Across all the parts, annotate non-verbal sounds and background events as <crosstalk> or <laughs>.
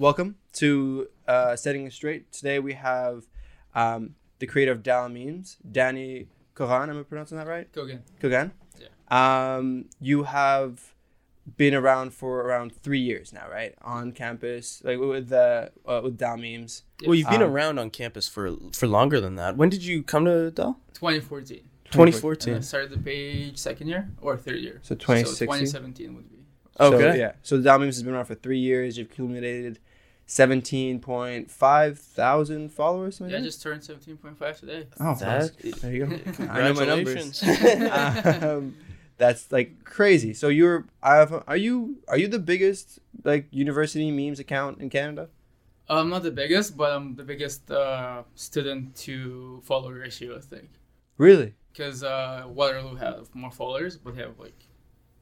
welcome to uh, Setting It Straight. Today we have um, the creator of Dal Memes, Dani Kogan. Am I pronouncing that right? Kogan. Kogan. Yeah. Um, you have been around for around three years now, right? On campus, like with the uh, with Dal Memes. Well, you've been Um, around on campus for for longer than that. When did you come to Dal? 2014. And 2014. I started the page second year or third year. So So 2017 would be. So, Okay. yeah. So the Dal Memes has been around for three years. You've accumulated seventeen point five thousand followers. something Yeah, I just turned 17.5 today. oh, That- there you go. <laughs> I know my numbers. Congratulations. <laughs> um, that's like crazy. So you're, I have, are you, are you the biggest like university memes account in Canada? I'm not the biggest, but I'm the biggest uh, student to follower ratio, I think. Really? Because uh, Waterloo have more followers, but they have like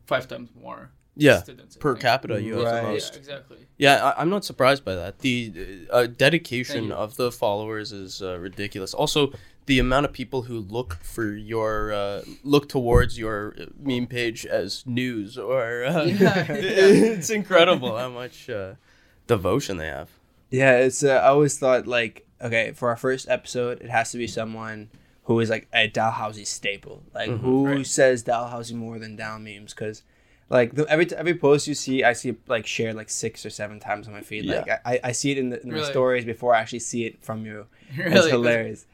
five times more yeah, students. Per think. capita, you have Right. the Yeah, most. exactly. Yeah, I, I'm not surprised by that. The uh, dedication of the followers is uh, ridiculous. Also, the amount of people who look for your uh, look towards your uh, meme page as news or uh, <laughs> <laughs> Yeah, it's incredible how much uh, devotion they have. Yeah. It's. Uh, I always thought like, okay, for our first episode, it has to be someone who is like a Dalhousie staple. Like Mhm. who Right. says Dalhousie more than Dal memes? Because. Like the, every every post you see, I see it, like shared like six or seven times on my feed. Yeah. Like I, I see it in the, in the stories before I actually see it from you. <laughs> really, It's 'cause hilarious.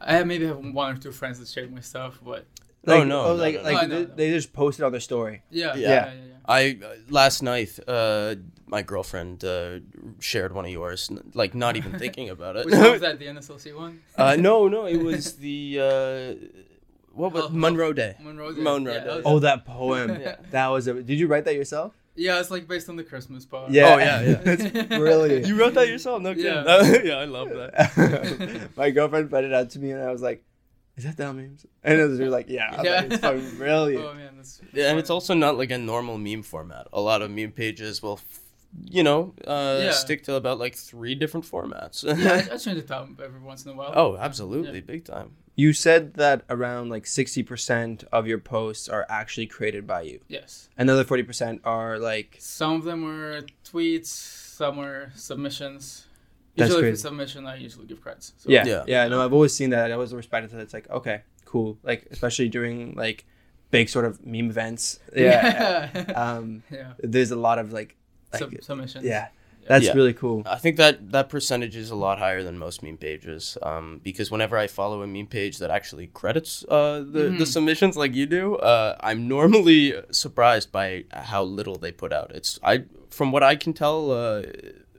I have maybe have one or two friends that share my stuff, but Oh, Like, no, oh, no, like no, no. like No, they, no. they just posted on their story. yeah, Yeah. yeah, yeah, yeah. I uh, last night, uh, my girlfriend uh, shared one of yours, n- like not even <laughs> thinking about it. Which one was that? <laughs> The NSLC one? uh, no, no, it was the uh, what was Oh, oh, Munro Day. Munro Day. Munro Yeah, Day. Oh, that poem. Yeah. That was a. Did you write that yourself? Yeah, it's like based on the Christmas poem. Yeah. Oh, yeah, yeah. <laughs> That's brilliant. <laughs> You wrote that yourself? No kidding. Yeah. <laughs> yeah, I love that. My girlfriend put it out to me, and I was like, "Is that Dal memes?" And it was really like, "Yeah, Yeah. like, it's fucking brilliant." Oh man, that's. Yeah, and it's also not like a normal meme format. A lot of meme pages will, f- you know, uh, Yeah. stick to about like three different formats. yeah, I, I change it up every once in a while. oh, absolutely, big time. You said that around like sixty percent of your posts are actually created by you. Yes. Another forty percent are like, Some of them are tweets. Some are submissions. That's Usually, if crazy. it's submission, I usually give credits. So, yeah, yeah, Yeah. No, I've always seen that. I always respected that. It's like, okay, cool. Like especially during like big sort of meme events. <laughs> Yeah. Yeah. um, <laughs> yeah. there's a lot of like, like Sub- submissions. yeah, that's Yeah. really cool. I think that that percentage is a lot higher than most meme pages. Um, because whenever I follow a meme page that actually credits uh, the, the Mhm. submissions like you do, uh, I'm normally surprised by how little they put out. It's I from what I can tell, uh,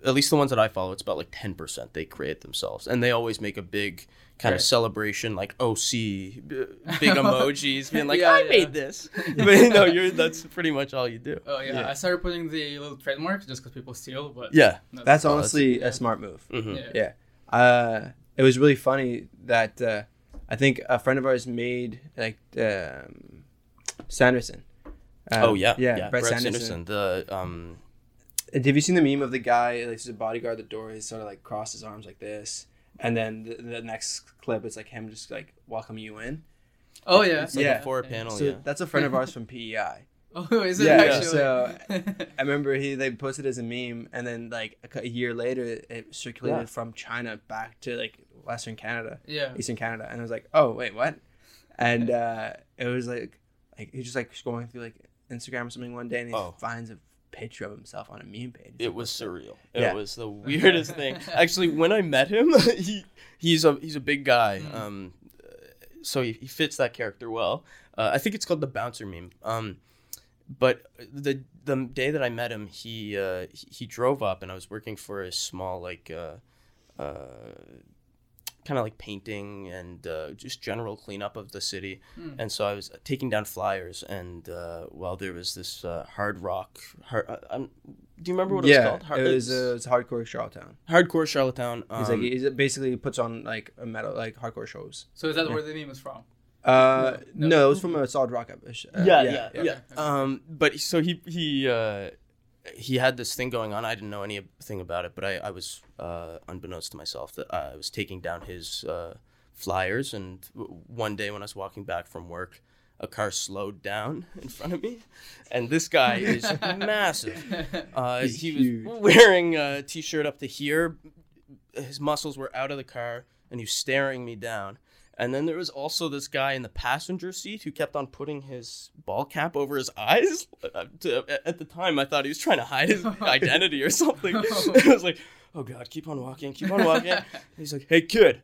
at least the ones that I follow, it's about like ten percent they create themselves, and they always make a big kind Right. of celebration, like OC, b- big <laughs> emojis, being like, Yeah, "I yeah. made this." <laughs> but you know, you're that's pretty much all you do. Oh yeah. Yeah. I started putting the little trademark just because people steal, but Yeah. That's Oh, honestly yeah. a smart move. Mhm. yeah. Yeah. Uh, it was really funny that uh, I think a friend of ours made like um, Sanderson. Um, oh yeah, yeah, yeah. Brett, Brett Sanderson. Sanderson, the um, And Have you seen the meme of the guy like he's a bodyguard at the door? He's sort of like crossed his arms like this, and then the, the next clip it's like him just like welcoming you in. Oh yeah. It's like Yeah. a four panel, so yeah. that's a friend of ours from PEI. <laughs> Oh, is it Yeah, actually? so- <laughs> I remember he they posted it as a meme, and then like a, a year later, it circulated Yeah. from China back to like Western Canada. yeah. Eastern Canada, and I was like, oh wait, what? And uh, it was like, like he's just like scrolling through like Instagram or something one day, and he Oh. finds a picture of himself on a meme page. It was surreal. Yeah. It was the weirdest thing. <laughs> Actually, when I met him, <laughs> he he's a he's a big guy. Mm. Um, so he, he fits that character well. Uh, I think it's called the bouncer meme. Um, but the the day that I met him, he uh, he, he drove up, and I was working for a small like. Uh, uh, kind of like painting and uh, just general cleanup of the city. Mm. And so I was taking down flyers, and uh, while there was this uh, hard rock, hard, uh, um, do you remember what it yeah, was called? Hard, it was it's uh, it's hardcore Charlottetown. hardcore Charlottetown. Um, He's like he's basically puts on like a metal like hardcore shows. So is that Yeah. where the name is from? Uh, No, no, no. it was from a solid rock episode. Uh, yeah, yeah, yeah. Okay. Um, but so he he uh, he had this thing going on. I didn't know anything about it, but I I was uh, unbeknownst to myself that I was taking down his uh, flyers. And w- one day when I was walking back from work, a car slowed down <laughs> in front of me, and this guy <laughs> is massive. Uh, he huge. was wearing a t-shirt up to here. His muscles were out of the car, and he was staring me down. And then there was also this guy in the passenger seat who kept on putting his ball cap over his <laughs> eyes. Uh, At the time, I thought he was trying to hide his <laughs> identity or something. <laughs> I was like, "Oh God, keep on walking, keep on walking." And he's like, "Hey, kid,"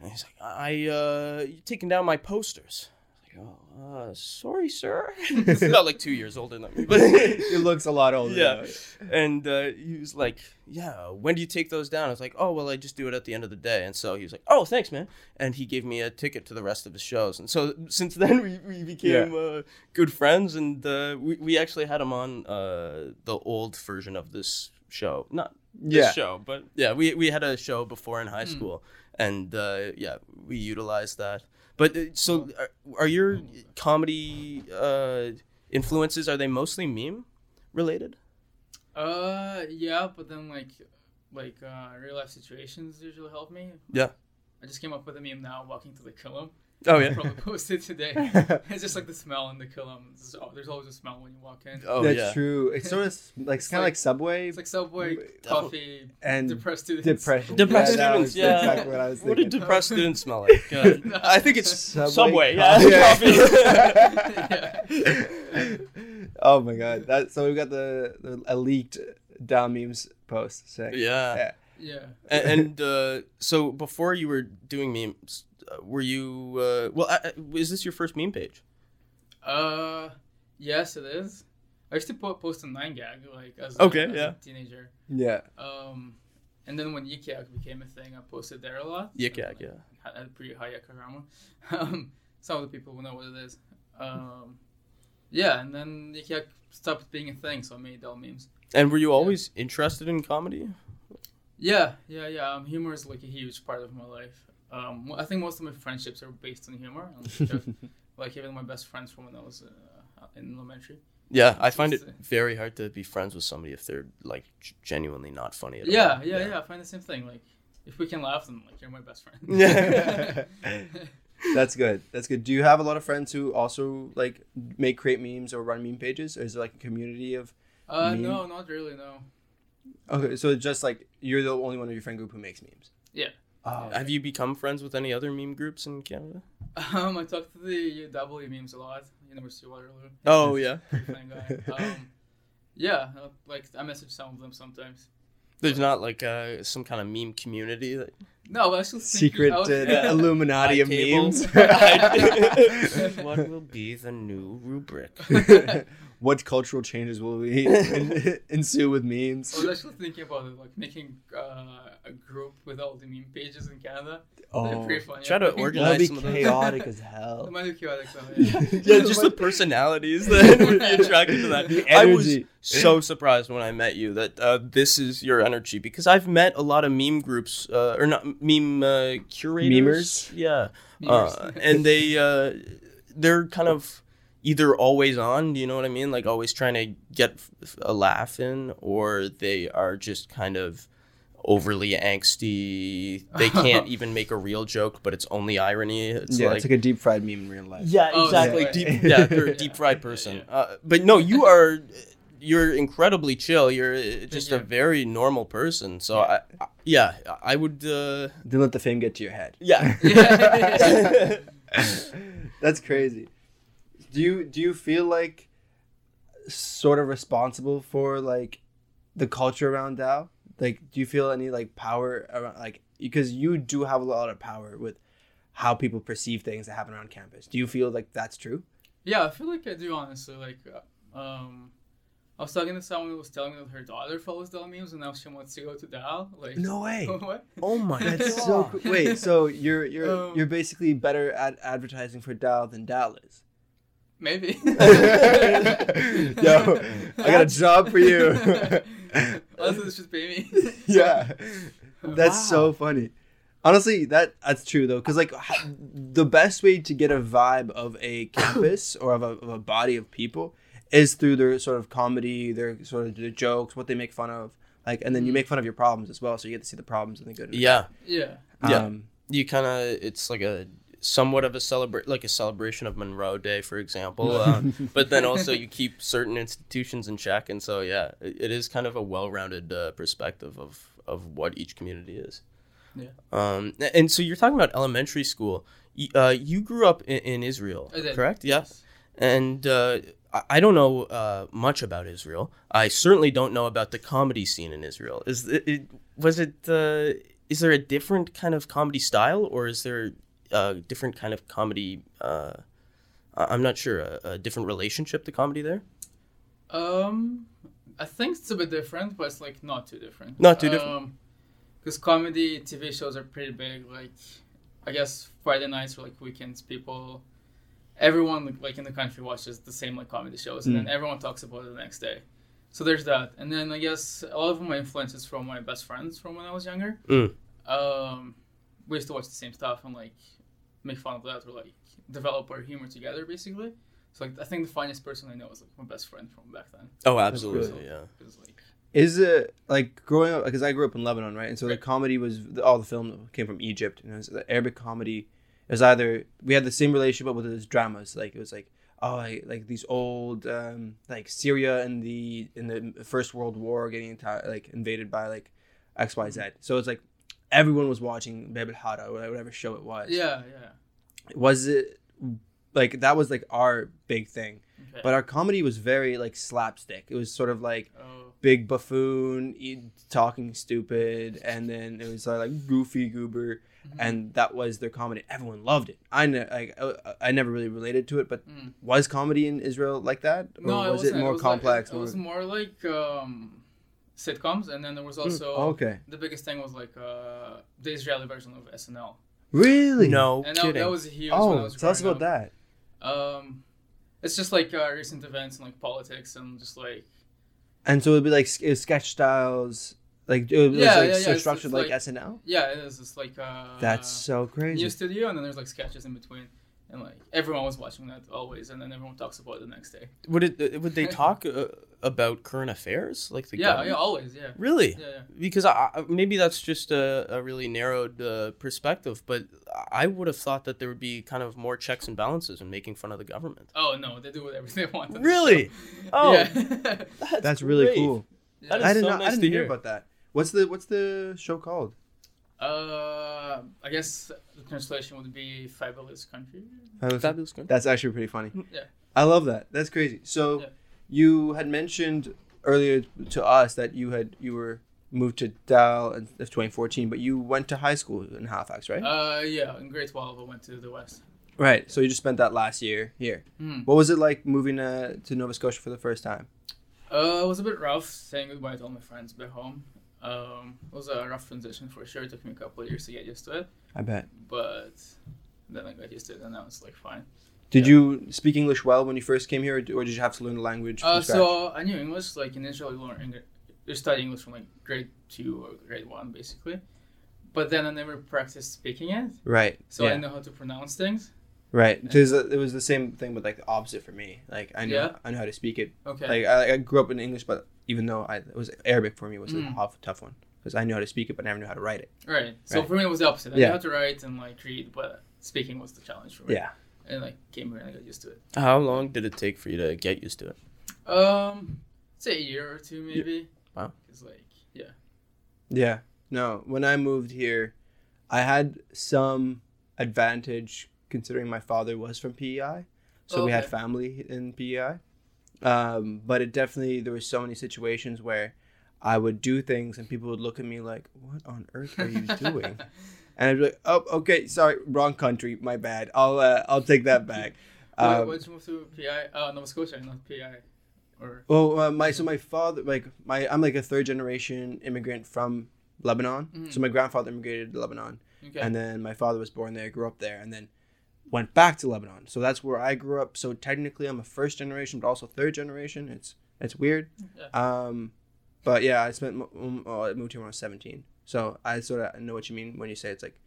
and he's like, "I, uh, you taking down my posters?" I was like, "Oh, uh, sorry, sir." <laughs> He's not like two years older than me, but <laughs> It looks a lot older. yeah. though. And uh, he was like, "Yeah, when do you take those down?" I was like, "Oh, well, I just do it at the end of the day." And so he was like, "Oh, thanks, man." And he gave me a ticket to the rest of the shows. And so <laughs> since then, we, we became uh, good friends. And uh, we we actually had him on uh, the old version of this show, not this Yeah. show, but yeah, we we had a show before in high school, and uh, yeah, we utilized that. But uh, so, are, are your comedy uh, influences? Are they mostly meme related? Uh, yeah, but then like, like uh, real life situations usually help me. Yeah. I just came up with a meme now, walking to the killam. Oh yeah. probably post it today. <laughs> it's just like the smell in the killam. There's, there's always a smell when you walk in. Oh That's yeah. true. It's <laughs> sort of like It's kind of like- like Subway It's like Subway, coffee, and depressed students. depression. Depressed that students, yeah. exactly what I was What did depressed students smell <laughs> like? Uh, I think it's Subway Subway. coffee. yeah, coffee. oh my god! That so we've got the, the a leaked Dal memes post. Sick. yeah. Yeah. Yeah. A- And, uh, so before you were doing memes, were you? Uh, well, uh, is this your first meme page? Uh, yes, it is. I used to po- post on Nine Gag like as, a, Okay, as yeah. a teenager. Yeah. Um, and then when Yik Yak became a thing, I posted there a lot. Yik Yak, yeah. Had had a pretty high Yakarma. <laughs> Um, some of the people will know what it is. Um, yeah, and then Yik Yak stopped being a thing, so I made all memes. And were you always interested in comedy? Yeah, yeah, yeah. Um, humor is like a huge part of my life. Um, I think most of my friendships are based on humor. <laughs> like even my best friends from when I was uh, in elementary. Yeah, I find it very hard to be friends with somebody if they're like genuinely not funny at Yeah, all. yeah, yeah, I find the same thing. Like, if we can laugh, then like you're my best friend. Yeah. <laughs> <laughs> That's good. That's good. Do you have a lot of friends who also like make create memes or run meme pages? Or is there like a community of? uh, Meme? no, not really. No. Okay, so it's just like you're the only one of your friend group who makes memes. Yeah. Oh, Have you become friends with any other meme groups in Canada? Um, I talk to the UW memes a lot. University of Waterloo. Oh yeah. Guy. <laughs> Um, yeah, uh, like I message some of them sometimes. There's not like uh, some kind of meme community that No, but I still think secret was- uh, Yeah. <laughs> Illuminati of memes. what <laughs> will be the new rubric? What cultural changes will we <laughs> <laughs> ensue with memes? I was actually thinking about it, like making uh, a group with all the meme pages in Canada. Oh, pretty funny. Try to I <laughs> think. organize that'd be some of those. chaotic as It hell. might be chaotic though. Yeah. yeah, just the personalities that would be attracted to that. The I was so surprised when I met you that uh, this is your energy because I've met a lot of meme groups uh, or not meme uh, curators. Memers? yeah, Memers. Uh, and they uh, they're kind of either always on. You know what I mean? Like always trying to get a laugh in, or they are just kind of overly angsty. They <laughs> can't even make a real joke, but it's only irony. It's yeah, like it's like a deep fried meme in real life. yeah, Oh, exactly. <laughs> yeah. Deep, yeah, you're a deep fried person. Uh, but no, you are. You're incredibly chill. You're uh, just a very normal person. So I, I yeah, I would. Uh, Don't let the fame get to your head. yeah. <laughs> Yeah. That's crazy. Do you do you feel like sort of responsible for like the culture around Dal? Like, do you feel any like power around like because you do have a lot of power with how people perceive things that happen around campus? Do you feel like that's true? yeah, I feel like I do honestly. Like, uh, um, I was talking to someone who was telling me that her daughter follows Dal memes and now she wants to go to Dal. Like, No way. <laughs> what? oh my That's <laughs> so god. cool. Wait, so <laughs> you're you're Um, you're basically better at advertising for Dal than Dal is. Maybe. <laughs> <laughs> Yo, I got a job for you. Also, this should pay me. yeah. That's Wow. so funny. Honestly, that that's true though, because like the best way to get a vibe of a <coughs> campus or of a, of a body of people is through their sort of comedy, their sort of their jokes, what they make fun of, like, and then you Mhm. make fun of your problems as well, so you get to see the problems and the good. Yeah, yeah. bad. Yeah. Um, you kind of. It's like a. somewhat of a celebrate like a celebration of Munro Day, for example. Uh, but then <laughs> also you keep certain institutions in check, and so yeah, it, it is kind of a well-rounded uh, perspective of of what each community is. Yeah. Um, and so you're talking about elementary school. Y- Uh, you grew up in, in Israel, correct? Yeah. And uh, I- don't know uh, much about Israel. I certainly don't know about the comedy scene in Israel. Is it, it was it? Uh, is there a different kind of comedy style, or is there a different kind of comedy? Uh, I- I'm not sure. A, a different relationship to comedy there. Um, I think it's a bit different, but it's like not too different. Not too different. Because comedy TV shows are pretty big. Like, I guess Friday nights or like weekends, people, everyone like in the country watches the same like comedy shows, and Hmm. then everyone talks about it the next day. So there's that, and then I guess a lot of my influences from my best friends from when I was younger. Mm. Um, we used to watch the same stuff and like make fun of that or like develop our humor together, basically. So like I think the funniest person I know is like my best friend from back then. Oh, absolutely. good. Yeah. It like Is it like growing up? Because I grew up in Lebanon, right? And so the comedy was all the film came from Egypt, and it was the Arabic comedy. It was either we had the same relationship but with those dramas, like it was like oh, like, like these old um, like Syria in the in the First World War getting into, like invaded by like X Y Z. So it's like everyone was watching Bab or whatever show it was. yeah, yeah. Was it like that was like our big thing? Okay. But our comedy was very like slapstick. It was sort of like oh, big buffoon talking stupid and then it was uh, like goofy goober Mhm. and that was their comedy everyone loved it i ne- like uh, I never really related to it but Mm. was comedy in israel like that or no, was it wasn't. more was complex Like, it was more- more like um, sitcoms, and then there was Mm, also okay the biggest thing was like uh, the Israeli version of SNL, really No and kidding. that was huge. oh was tell us about that that. Um, it's just like uh, recent events and like politics and just like and so it'd be like it sketch styles like it was Yeah, like yeah, so yeah, it's- structured it's like, like- snl yeah, it is. It's like uh, that's so crazy new studio, and then there's like sketches in between, and like everyone was watching that always, and then everyone talks about it the next day. Would it? uh, Would they <laughs> talk uh, about current affairs, like the yeah, government? yeah, always, yeah, Really? yeah, yeah. Because I, I- maybe that's just a, a really narrowed uh, perspective, but I would have thought that there would be kind of more checks and balances in making fun of the government. Oh no, they do whatever <laughs> they want. on the Really? Oh, yeah. that's, <laughs> that's really cool Yeah. That is i didn't so know nice i didn't to hear hear. about that what's the what's the show called Uh, I guess the translation would be fabulous country. Fabulous. country. That's actually pretty funny. Yeah. I love that. That's crazy. So Yeah. you had mentioned earlier to us that you had you were moved to Dal in 2014, but you went to high school in Halifax, right? Uh, yeah. In grade twelve, I went to the west. right. So you just spent that last year here. Hmm. What was it like moving uh, to Nova Scotia for the first time? Uh, it was a bit rough saying goodbye to all my friends back home. Um, it was a rough transition for sure. It took me a couple of years to get used to it, I bet. but then I got used to it, and now it's like fine. Did Yeah. you speak English well when you first came here, or did you have to learn the language? Uh, so I knew English. Like initially, you learn English. You English from like grade two or grade one, basically. But then I never practiced speaking it, right. so yeah. I know how to pronounce things. Right. Because it was the same thing, but like the opposite for me. Like I know Yeah. I know how to speak it. Okay. Like I, I grew up in English, but even though I it was Arabic for me was a Mm. tough, tough one because I knew how to speak it, but never knew how to write it. Right. So Right. for me, it was the opposite. I Yeah. knew how to write and like read, but speaking was the challenge for me. Yeah. And like came here and I got used to it. How long did it take for you to get used to it? Um, say a year or two maybe. Wow. It's like yeah. Yeah. No, when I moved here, I had some advantage considering my father was from PEI, so we had family in PEI. Um, but it definitely there were so many situations where I would do things and people would look at me like, "What on earth are you doing?" <laughs> and I'd be like, "Oh, okay, sorry, wrong country, my bad. I'll uh, I'll take that back." Um, why'd you move to PI? Uh, Nova Scotia, not PI. Or Well, uh, my so my father like my I'm like a third generation immigrant from Lebanon. Mhm. So my grandfather immigrated to Lebanon, okay. and then my father was born there, grew up there, and then went back to Lebanon. So that's where I grew up. So technically, I'm a first generation, but also third generation. It's it's weird. Yeah. Um, but yeah, I spent mo- um, oh, I moved here when I was 17. So I sort of know what you mean when you say it's like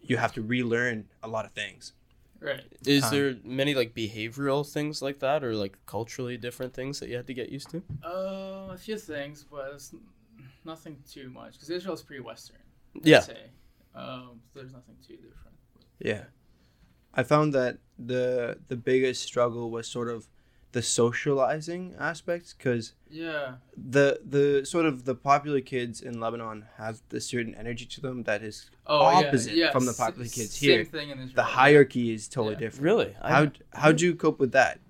you have to relearn a lot of things. right. Is Um, there many like behavioral things like that, or like culturally different things that you had to get used to? Uh, a few things, but it's nothing too much because Israel's pretty Western. I'd Yeah. Say. Um, so there's nothing too different. Yeah. I found that the the biggest struggle was sort of the socializing aspects because Yeah. the the sort of the popular kids in Lebanon have this certain energy to them that is Oh, Opposite yeah, yeah. from the s- popular kids same here. Thing in Israel. the hierarchy is totally Yeah. different. Really? How how'd you cope with that?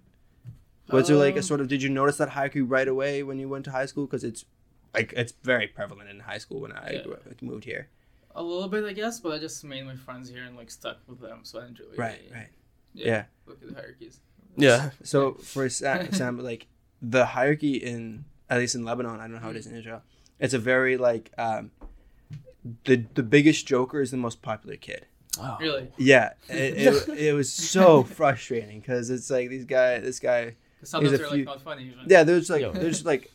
Was there like a Um, sort of did you notice that hierarchy right away when you went to high school? Because it's like it's very prevalent in high school when I Yeah. grew up, like, moved here. A little bit, I guess, but I just made my friends here and like stuck with them, so I didn't really. Right, right. Yeah. Yeah. Look at the hierarchies. yeah. <laughs> So for Sam, Sam, like the hierarchy in at least in Lebanon, I don't know how it is in Israel. It's a very like um, the the biggest joker is the most popular kid. Oh. Really? Yeah, it, it, <laughs> it was so frustrating because it's like these guy, this guy. Because sometimes they're few- like not funny even. Yeah, there's like Yo. there's like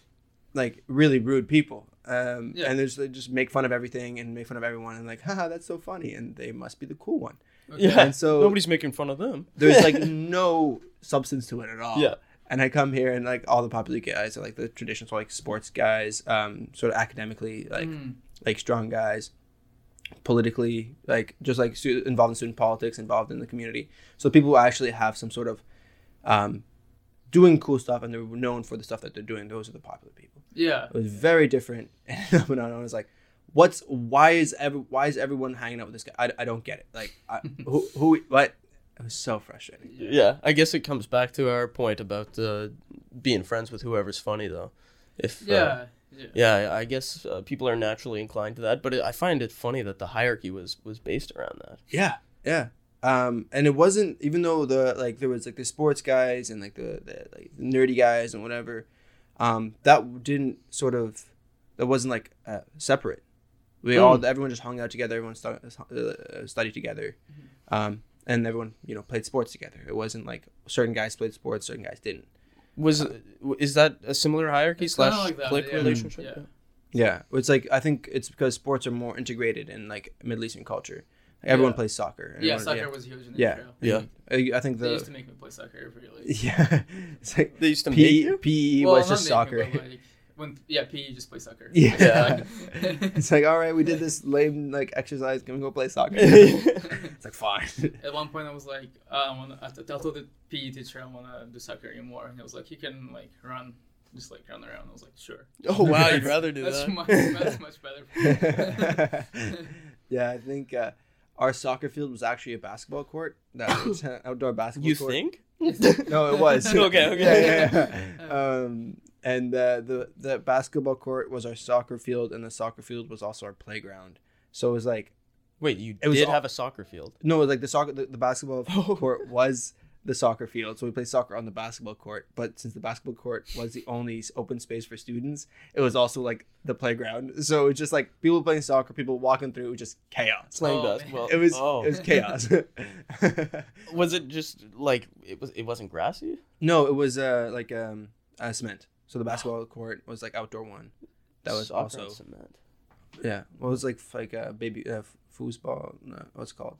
like really rude people. Um, Yeah. and there's they just make fun of everything and make fun of everyone and like, haha, that's so funny, and they must be the cool one. Okay. Yeah. And so- <laughs> nobody's making fun of them. There's like <laughs> no substance to it at all. Yeah. And I come here and like all the popular guys are like the traditional like sports guys, um, sort of academically like Mm. like strong guys, politically like just like stu- involved in student politics, involved in the community. So people who actually have some sort of um, doing cool stuff and they're known for the stuff that they're doing. Those are the popular people. Yeah. It was very different. <laughs> And I was like, what's why is every why is everyone hanging out with this guy? I, I don't get it. Like I, <laughs> who who what? It was so frustrating. Yeah, I guess it comes back to our point about uh, being friends with whoever's funny, though. If uh, Yeah. Yeah. yeah, I guess uh, people are naturally inclined to that, but it, I find it funny that the hierarchy was was based around that. Yeah, yeah. Um, and it wasn't even though the like there was like the sports guys and like the, the like the nerdy guys and whatever. Um, that didn't sort of that wasn't like uh, separate. We all everyone just hung out together. Everyone stu- uh, studied together, um, and everyone you know played sports together. It wasn't like certain guys played sports, certain guys didn't. Was is that a similar hierarchy slash like that, clique yeah. relationship? Yeah. Yeah, it's like I think it's because sports are more integrated in like Middle Eastern culture. Like, everyone Yeah. plays soccer. Yeah, Everyone- soccer was huge in Yeah. Israel. Yeah. I, I think They used to make me play soccer every like. yeah, <laughs> it's like They used to make PE, you. PE well, was not just soccer. Me, like, when yeah, PE just play soccer. Yeah. <laughs> Yeah. <laughs> it's like, all right, we did this lame like exercise. Can we go play soccer? it's like fine. At one point, I was like, uh, I want to. I told the PE teacher I want to do soccer anymore, and he was like, you can like run, just like run around. I was like, sure. oh wow, you'd rather do That's that. much. That's much better. Yeah, I think uh, our soccer field was actually a basketball court. That <coughs> was an outdoor basketball. you court. think? <laughs> No, it was. <laughs> Okay, okay. Yeah, yeah, yeah. <laughs> Um, and uh, the the basketball court was our soccer field, and the soccer field was also our playground. So it was like Wait, you It was did all- have a soccer field. no, it was like the soccer, the, the basketball court was the soccer field. So we played soccer on the basketball court. But since the basketball court was the only open space for students, it was also like the playground. So it was just like people playing soccer, people walking through, it was just chaos. Playing Oh, basketball. It was Oh. it was chaos. <laughs> <laughs> Was it just like it was? It wasn't grassy. no, it was uh like um uh, cement. So the basketball <gasps> court was like outdoor one. That was Soccer on also cement. yeah. Well, it was like like a baby uh, foosball. No, what's it called?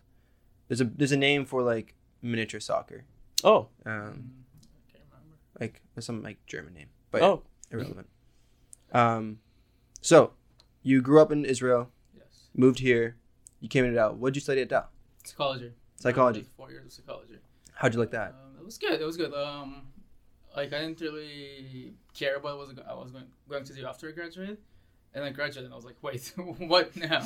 There's a there's a name for like miniature soccer. Oh, Um, I can't remember. like there's some like German name, but oh, irrelevant. Um, so you grew up in Israel, Yes. moved here, you came into Dal. What'd you study at Dal? Psychology. Psychology. I Four years of psychology. How'd you like that? Um, it was good. It was good. Um, like I didn't really care about what was I was going going to do after I graduated, and I graduated. and I was like, wait, <laughs> what now?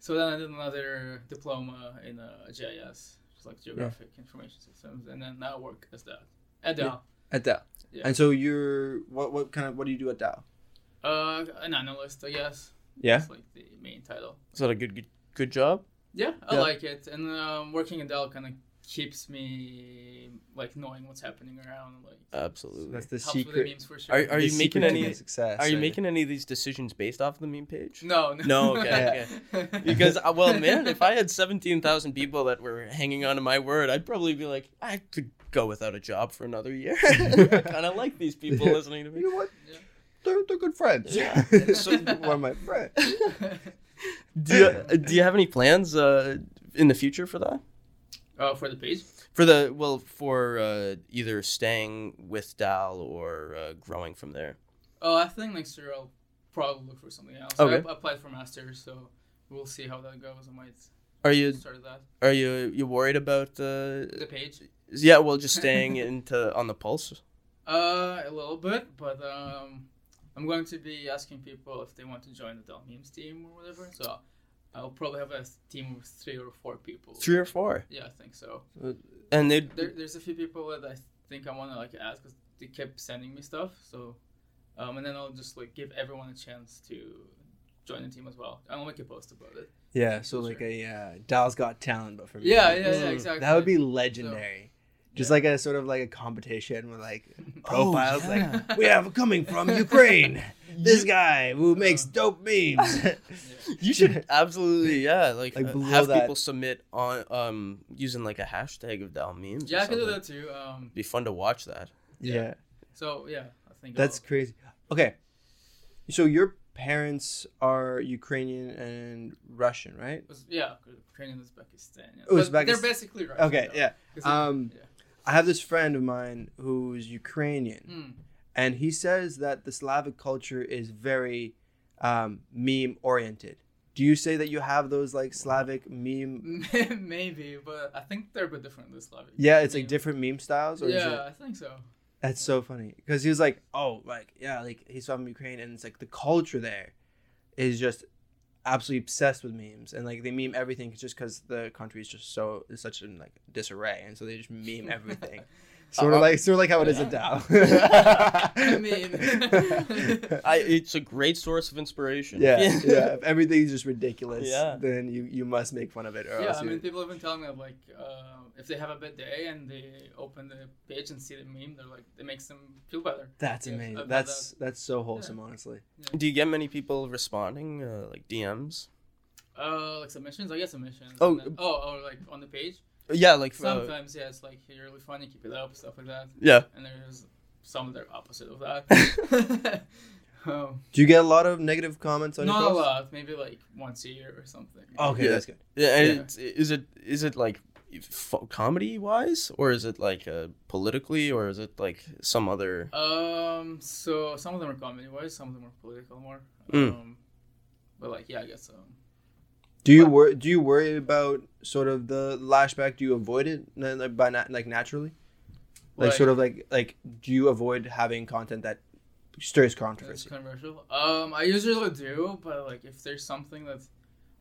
So then I did another diploma in uh, GIS, which is like Geographic Information Systems, and then now I work as that at Dal. At Dal. Yeah. And so you're what what kind of what do you do at Dal? Uh, an analyst, I guess. Yeah. That's like the main title. is that a good good, good job? Yeah, I Yeah. like it, and um, working in Dal kind of keeps me like knowing what's happening around. Like Absolutely. That's the helps with the secret. memes for sure. Are- are the you making any- success? Are you making any of these decisions based off of the meme page? No, no. No, okay, Because uh, well, man, if I had seventeen thousand people that were hanging on to my word, I'd probably be like, I could go without a job for another year. <laughs> I kind of like these people listening to me. You know what? Yeah. They're, they're good friends. Yeah. <laughs> so one of my friends. <laughs> Do you, uh, do you have any plans uh, in the future for that? Oh, for the page? For the well, for uh, either staying with Dal or uh, growing from there. Oh, I think next year I'll probably look for something else. Okay. I, I applied for masters, so we'll see how that goes. I might Are you started that. are you you worried about the? The page. Yeah, well, just staying <laughs> into on the pulse. Uh, a little bit, but um, I'm going to be asking people if they want to join the Dal Memes team or whatever. So I'll probably have a team of three or four people. Three or four, Yeah, I think so. and they There, there's a few people that I think I want to like ask because they kept sending me stuff. So, um, and then I'll just like give everyone a chance to join the team as well. I'll make a post about it. Yeah, so Sure. like a uh, Dal's Got Talent, but for Yeah, yeah, yeah, Mm. exactly. That would be legendary. Just yeah. like a sort of like a competition with like <laughs> Oh, profiles, yeah. like we have coming from Ukraine. <laughs> This guy who makes dope memes. <laughs> You should absolutely, yeah, like, Like uh, have that- people submit on um using like a hashtag of Dal memes. Yeah, I can do that too. Um, Be fun to watch that. yeah, so yeah, I think that's I'll- crazy. Okay, so your parents are Ukrainian and Russian, right? was- yeah, Ukrainian, Uzbekistan. Yeah. Oh, Uzbekistan. They're basically Russian. Okay, though, yeah. 'cause they- Um, yeah. I have this friend of mine who's Ukrainian, Mm. and he says that the Slavic culture is very um, meme oriented. Do you say that you have those like Slavic meme? <laughs> Maybe, but I think they're a bit different this Slavic. Yeah, it's like different meme styles. Or Yeah, it, I think so. that's so funny because he was like, oh, like yeah, like he's from Ukraine, and it's like the culture there is just absolutely obsessed with memes, and like they meme everything just because the country is just so is such in like disarray, and so they just meme <laughs> everything. Sort of Uh, like, sort of like how it is at yeah. Dal. <laughs> I mean, <laughs> I, it's a great source of inspiration. Yeah, yeah. If everything's just ridiculous, Yeah. then you you must make fun of it, or yeah, else I you mean, people have been telling me like uh, if they have a bad day and they open the page and see the meme, they're like it makes them feel better. that's Yeah, amazing. about That's that's so wholesome, honestly. Do you get many people responding, uh, like DMs? Uh, like submissions, I get submissions. Oh, then- oh, oh, like on the page. Yeah, like uh, Sometimes, yeah, it's like you're really funny, keep it up, stuff like that. yeah. And there's some that are opposite of that. <laughs> <laughs> um, Do you get a lot of negative comments on not your a lot, maybe like once a year or something. Okay, Yeah. that's good. Yeah, and Yeah. It's, is it is it like f- comedy wise, or is it like uh, politically, or is it like some other? Um, so some of them are comedy wise, some of them are political more. Mm. Um, but like, yeah, I guess um, Do you What? wor- Do you worry about sort of the lashback? Do you avoid it by na- like naturally? Like, sort of like like do you avoid having content that stirs controversy? controversial. Um, I usually do, but like if there's something that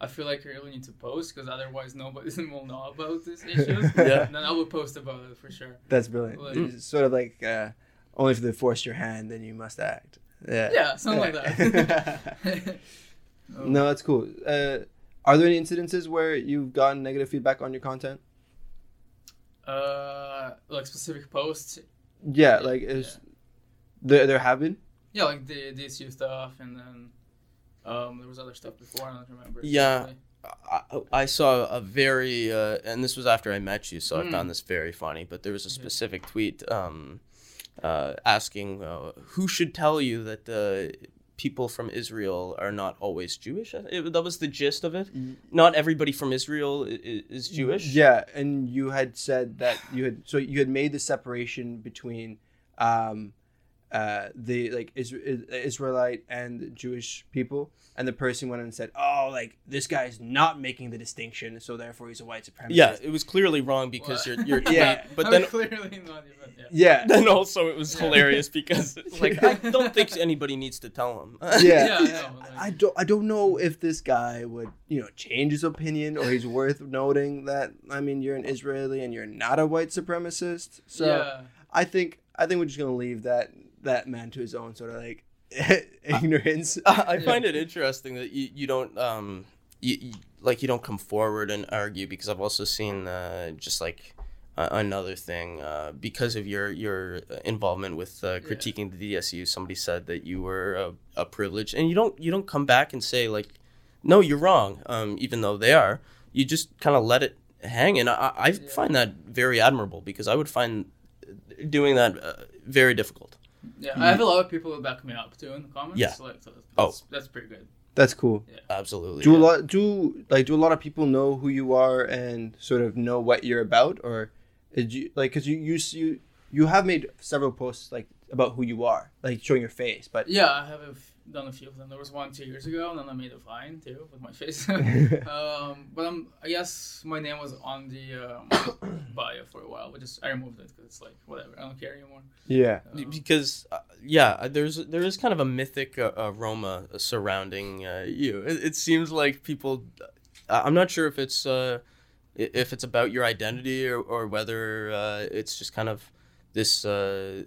I feel like I really need to post because otherwise nobody <laughs> will know about these <laughs> issues, Yeah. then I will post about it for sure. That's brilliant. Like- It's sort of like uh, only if they force your hand, then you must act. Yeah. Yeah, something like that. Um, <laughs> no, that's cool. Uh, are there any incidences where you've gotten negative feedback on your content? Uh, like specific posts. Yeah, like is there there have been. Yeah, like the DSU stuff, and then um, there was other stuff before. I don't remember. Yeah. exactly. I, I saw a very, uh, and this was after I met you, so I Mm. found this very funny. But there was a specific tweet um, uh, asking uh, who should tell you that uh, people from Israel are not always Jewish. It, that was the gist of it. Not everybody from Israel is, is Jewish. Yeah, and you had said that you had so you had made the separation between um uh the like Isra- Israelite and Jewish people and the person went and said, "Oh, like this guy's not making the distinction, so therefore he's a white supremacist." Yeah, it was clearly wrong because What? your your <laughs> tweet. Yeah, but then clearly not even. Yeah. Yeah. <laughs> then also it was Yeah. hilarious because <laughs> like I don't think anybody needs to tell him. yeah. Yeah, I like- I don't I don't know if this guy would, you know, change his opinion or he's worth noting that I mean, you're an Israeli and you're not a white supremacist. So yeah. I think I think we're just going to leave that that man to his own sort of like <laughs> ignorance. <laughs> I I find it interesting that you, you don't um you, you like you don't come forward and argue because I've also seen uh, just like uh, another thing uh, because of your your involvement with uh, critiquing the DSU somebody said that you were a, a privilege and you don't you don't come back and say like no you're wrong um, even though they are you just kind of let it hang and I, I Yeah. find that very admirable because I would find doing that uh, very difficult Yeah, I hmm. have a lot of people who back me up too in the comments. Yeah. So, like, so that's, Oh. that's, that's pretty good. That's cool. Yeah. absolutely Do a lot do like do a lot of people know who you are and sort of know what you're about or did you like cuz you you you you have made several posts like about who you are, like showing your face, but Yeah, I have a f- done a few of them. There was one two years ago, and then I made a vine too with my face. <laughs> <laughs> um, but I'm, I guess my name was on the um, <coughs> bio for a while, but just I removed it because it's like whatever. I don't care anymore. yeah. Um, because uh, yeah there's there is kind of a mythic uh, aroma surrounding uh, you it, it seems like people uh, i'm not sure if it's uh if it's about your identity or, or whether uh, it's just kind of this uh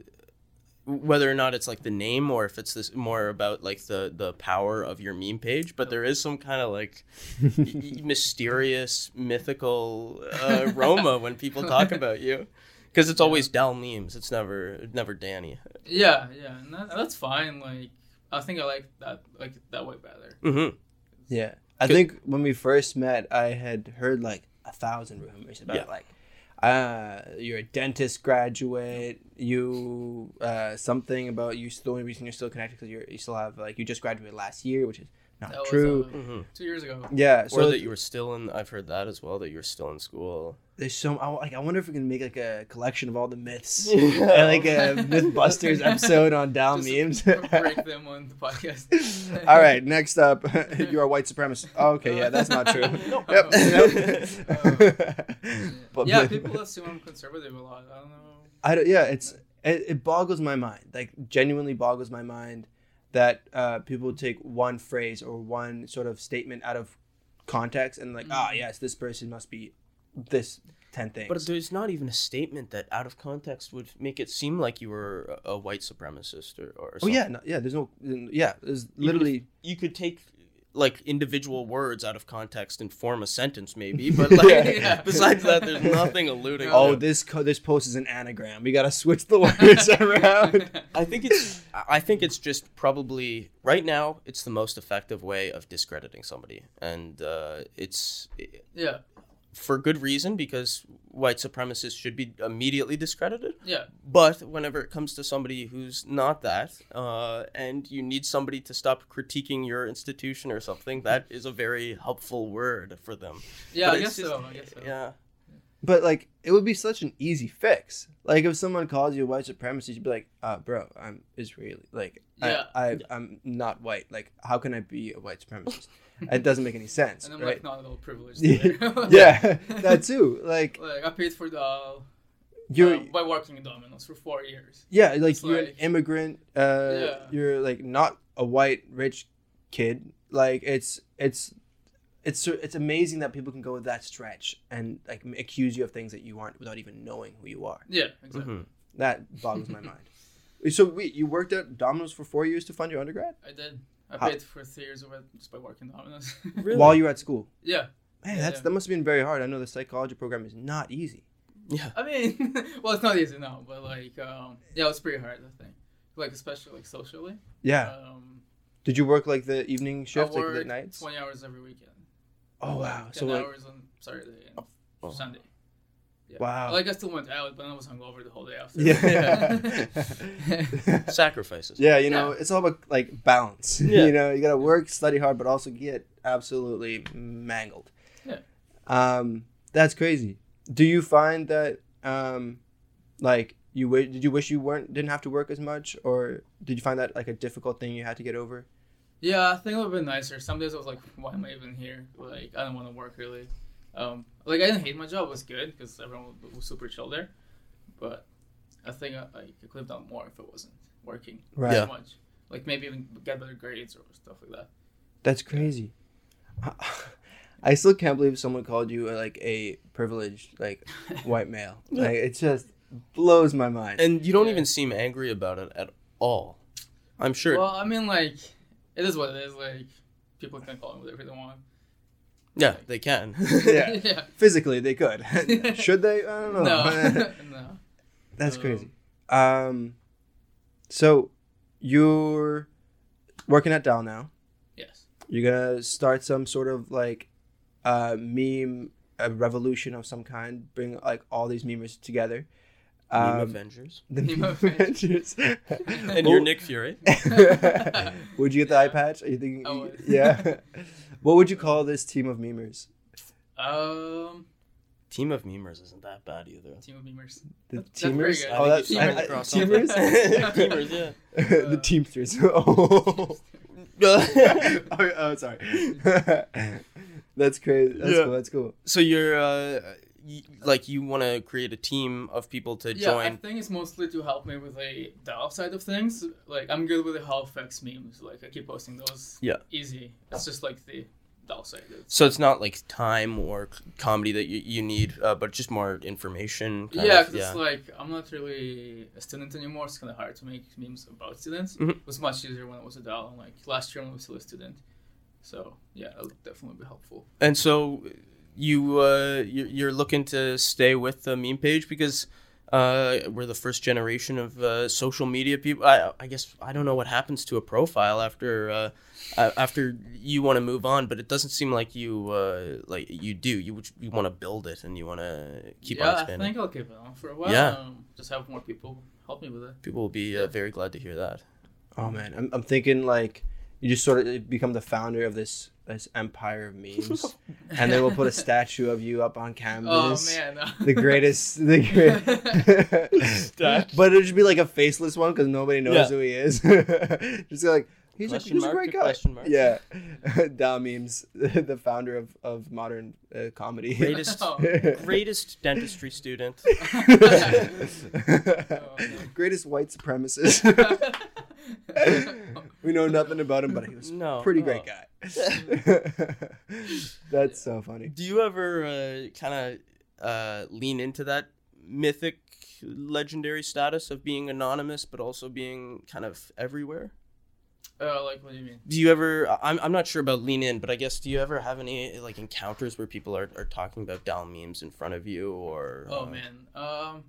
whether or not it's like the name or if it's this more about like the the power of your meme page but there is some kind of like y- y- <laughs> mysterious mythical uh, aroma when people talk <laughs> about you because it's always Dal memes. It's never never Dani. yeah, yeah, that, that's fine. Like I think I like that like that way better. Mm-hmm. Yeah. I think when we first met, I had heard like a thousand rumors about Yeah. like, uh, you're a dentist graduate. You uh, something about you. The only reason you're still connected because you you still have like you just graduated last year, which is not That was, true. uh, Mm-hmm. two years ago. yeah. So or that you were still in. I've heard that as well. That you're still in school. there's so I, like I wonder if we can make like a collection of all the myths <laughs> Yeah. <laughs> and like a MythBusters episode on Dal Just memes. <laughs> break them on the podcast. All right, next up, you're white supremacist. Oh, okay, yeah, that's not true. Yep. Nope. But yeah, myth- people assume I'm conservative a lot. I don't know. I don't. Yeah, it's it, it boggles my mind. Like genuinely boggles my mind that uh, people take one phrase or one sort of statement out of context and like, ah, Mhm. yes, this person must be this ten things. But there's not even a statement that, out of context, would make it seem like you were a, white supremacist or. or oh yeah, no, yeah. There's no. Yeah, there's literally. You could take like individual words out of context and form a sentence, maybe. <laughs> But like, Yeah. <laughs> besides that, there's nothing alluding. Oh, this co- this post is an anagram. We gotta switch the words <laughs> around. I think it's I think it's just probably right now it's the most effective way of discrediting somebody, and uh, it's yeah, for good reason because white supremacists should be immediately discredited. yeah, But whenever it comes to somebody who's not that, uh, and you need somebody to stop critiquing your institution or something, that is a very helpful word for them. yeah. I guess just- so. I guess so. Yeah. But like, it would be such an easy fix. Like, if someone calls you a white supremacist, you'd be like, uh, "Bro, I'm Israeli. Like, Yeah. I, I, I'm not white. Like, how can I be a white supremacist? It doesn't make any sense, And I'm right? like not at all privileged. Yeah. <laughs> yeah, <laughs> that too. Like, <laughs> Like I paid for the you're, uh, by working in Domino's for four years. yeah, like it's you're an immigrant. Uh, Yeah. you're like not a white rich kid. Like, it's it's. It's it's amazing that people can go that stretch and like accuse you of things that you aren't without even knowing who you are. Yeah, exactly. Mhm. That boggles my mind. So wait, you worked at Domino's for four years to fund your undergrad I did. I How- paid for three years of it just by working Domino's. <laughs> Really? while you were at school. yeah, Man, Yeah, that's yeah. that must have been very hard. I know the psychology program is not easy. Yeah. I mean, <laughs> well, it's not easy now, but like, um, yeah, it was pretty hard. I think, like especially like socially. Yeah. Um, Did you work like the evening I shift, like late nights? twenty hours every weekend. Oh Like, wow! Ten So like, hours on Saturday and Oh. Sunday. Yeah. Wow. Like I still went out, but I was hungover the whole day after. yeah. <laughs> Sacrifices. yeah, you know, it's all about like balance. <laughs> Yeah. you know, you gotta work, study hard, but also get absolutely mangled. Yeah. Um, that's crazy. Do you find that um, like you wi- did you wish you weren't didn't have to work as much, or did you find that like a difficult thing you had to get over? Yeah, I think it would have been nicer. Some days I was like, why am I even here? Like, I don't want to work really. Um, like, I didn't hate my job. It was good because everyone was- was super chill there. But I think I, I could have done more if it wasn't working Right. Yeah. as much. Like, maybe even get better grades or stuff like that. That's crazy. <laughs> I still can't believe someone called you uh, like a privileged like <laughs> white male. Yeah. Like it just blows my mind. And you don't Yeah. even seem angry about it at all. I'm sure. Well, I mean, like, it is what it is. Like, people can call me whatever they want. Yeah, they can. <laughs> Yeah. <laughs> yeah. Physically, they could. <laughs> Should they? I don't know. No. no. That's Um, crazy. Um, so you're working at Dal now. Yes. You're gonna start some sort of like uh, meme a revolution of some kind. Bring like all these memers together. Meme Um, Avengers. the Meme meme Avengers. Avengers. And you're Nick Fury. would you get the eye Yeah. patch? Are you thinking? I would. Yeah. What would you call this team of memers? Um, Team of memers isn't that bad either. team of memers. The That's very teamers? good. Oh, that's think I, I, <laughs> teamers. <laughs> <laughs> Teamers, yeah. the teamsters. oh. oh, oh, sorry. that's crazy. That's Yeah. cool. That's cool. so you're uh, y- like you want to create a team of people to join? Yeah, I join. think it's mostly to help me with the Dal side of things. Like I'm good with the Halifax memes. Like I keep posting those. Yeah. Easy. It's just like the Dal side. It's, So it's not like time or comedy that you, you need, uh, but just more information. kind yeah, of, because it's like I'm not really a student anymore. It's kind of hard to make memes about students. Mhm. It was much easier when I was a Dal. Like last year when I was still a student. So yeah, that would definitely be helpful. And so you uh, you're, you're looking to stay with the meme page because uh, we're the first generation of uh, social media people. I, I guess I don't know what happens to a profile after uh, after you want to move on, but it doesn't seem like you uh, like you do. You you want to build it and you want to keep on. yeah, I think I'll keep it on for a while. Yeah. Um, just have more people help me with it. People will be uh, very glad to hear that. Oh man, I'm, I'm thinking like you just sort of become the founder of this this empire of <laughs> memes, and then we'll put a statue of you up on canvas. Oh canvas. man. The greatest, the great, <laughs> but it'll just be like a faceless one because nobody knows Yeah. who he is. <laughs> just like he's, a, Question he's a great guy. question mark? Yeah, Dal memes, the founder of of modern uh, comedy. Greatest Oh. greatest dentistry student. Greatest white supremacist. we know nothing about him, but he was No, a pretty oh. great guy. <laughs> That's so funny. Do you ever uh, kind of uh, lean into that mythic, legendary status of being anonymous, but also being kind of everywhere? Uh, like what do you mean? Do you ever? I'm, I'm not sure about lean in, but I guess do you ever have any like encounters where people are, are talking about Dal memes in front of you or? Oh uh, man, um,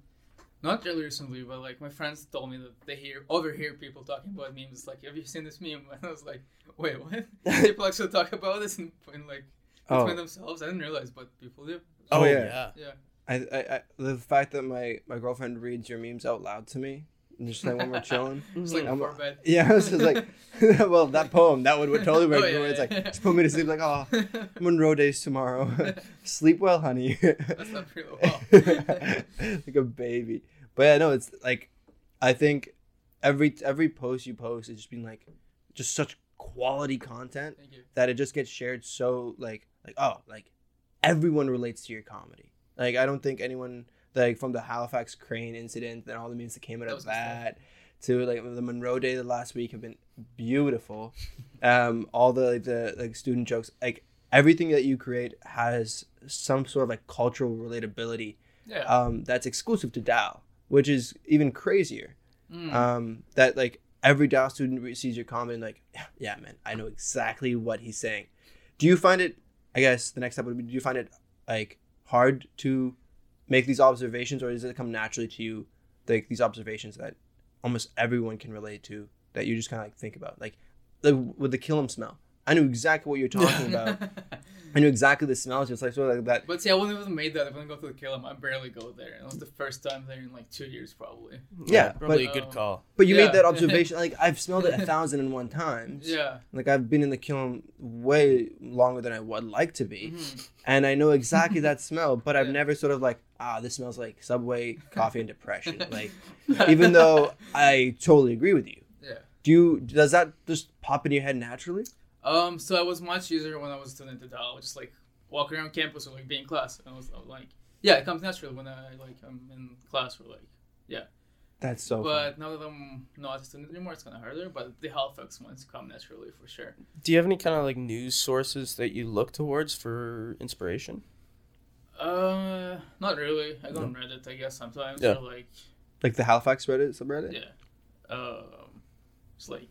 not really recently, but like my friends told me that they hear overhear people talking about memes. Like, have you seen this meme? <laughs> And I was like, wait, what? <laughs> people actually talk about this in, in like Oh. between themselves. I didn't realize, but people do. Oh, Oh, yeah. yeah. Yeah. I, I, I, the fact that my, my girlfriend reads your memes out loud to me, and just like when we're chilling. <laughs> It's like. I'm- bed. Yeah, I was just like, well, that poem that would, would totally work. Oh, yeah, where it's like, yeah. just put me to sleep. Like, oh, Munro days tomorrow. sleep well, honey. That's not pretty well. like a baby. But yeah, no, it's like I think every every post you post is just been like just such quality content that it just gets shared so like like oh like everyone relates to your comedy. Like I don't think anyone like from the Halifax crane incident and all the memes that came out That of was good stuff. that to like the Munro Day the last week have been beautiful. <laughs> um, all the like, the like student jokes, like everything that you create has some sort of like cultural relatability Yeah. um, that's exclusive to Dal, which is even crazier. Mm. Um, that like every Dal student sees your comment and like, yeah, yeah, man, I know exactly what he's saying. Do you find it? I guess the next step would be: Do you find it like hard to make these observations, or does it come naturally to you? Like these observations that almost everyone can relate to, that you just kind of like think about, like the, with the Killam smell. I knew exactly what you're talking <laughs> about. I knew exactly the smell. Just like sort of like that. But see, I wouldn't have made that if I didn't go to the Killam. I barely go there. And it was the first time there in like two years, probably. Yeah, probably but- a good call. But you Yeah. made that <laughs> observation. Like I've smelled it a <laughs> thousand and one times. Yeah. Like I've been in the Killam way longer than I would like to be, Mhm. and I know exactly <laughs> that smell. But I've Yeah. never sort of like ah, this smells like Subway coffee and depression. Like even though I totally agree with you. Yeah. Do you does that just pop in your head naturally? Um, so I was much easier when I was a student at Dal, just like walking around campus or like being in class. And I was, I was like, yeah, it comes naturally when I like I'm in class or like. Yeah. That's so. but now that I'm not a student anymore, it's kind of harder. But the Halifax ones come naturally for sure. Do you have any kind of like news sources that you look towards for inspiration? Uh, not really. I go on Reddit, I guess sometimes. Yeah. Or like, Like the Halifax Reddit subreddit. yeah. Um, it's like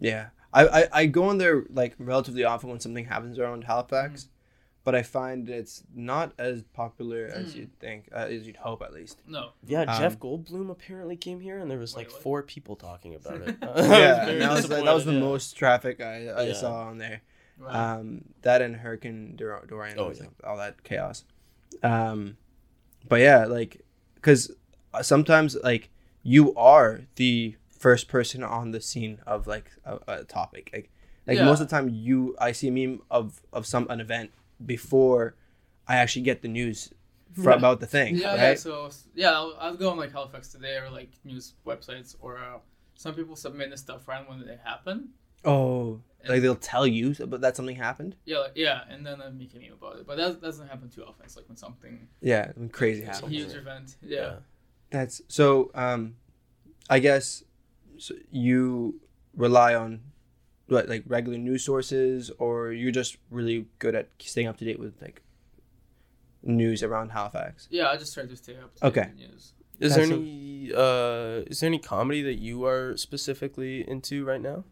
Yeah. I, I, I go on there like relatively often when something happens around Halifax, but I find it's not as popular as Mm. you'd think, uh, as you'd hope at least. no. Yeah, Um, Jeff Goldblum apparently came here, and there was Wait, like what? four people talking about it. <laughs> <laughs> yeah, very that was that was the yeah. most traffic I, I Yeah. saw on there. Right. Um, that and Hurricane Dor- Dorian, Oh, yeah. all that chaos. Um, but yeah, like because sometimes like you are the first person on the scene of like a, a topic. Like like Yeah. most of the time, you I see a meme of of some an event before I actually get the news fr- Right. about the thing. yeah, right? yeah. So yeah, I'll, I'll go on like Halifax today or like news websites or uh, some people submit the stuff right when they happen. Oh, Like they'll tell you, but that something happened. Yeah, like, yeah, and then I make a meme about it. But that doesn't happen too often. It's like when something Yeah, when crazy like, happens. huge event. Yeah. That's so. Um, I guess so you rely on what like regular news sources, or you're just really good at staying up to date with like news around Halifax. Yeah, I just try to stay up. To Okay. date with news. Is there That's a- any uh is there any comedy that you are specifically into right now?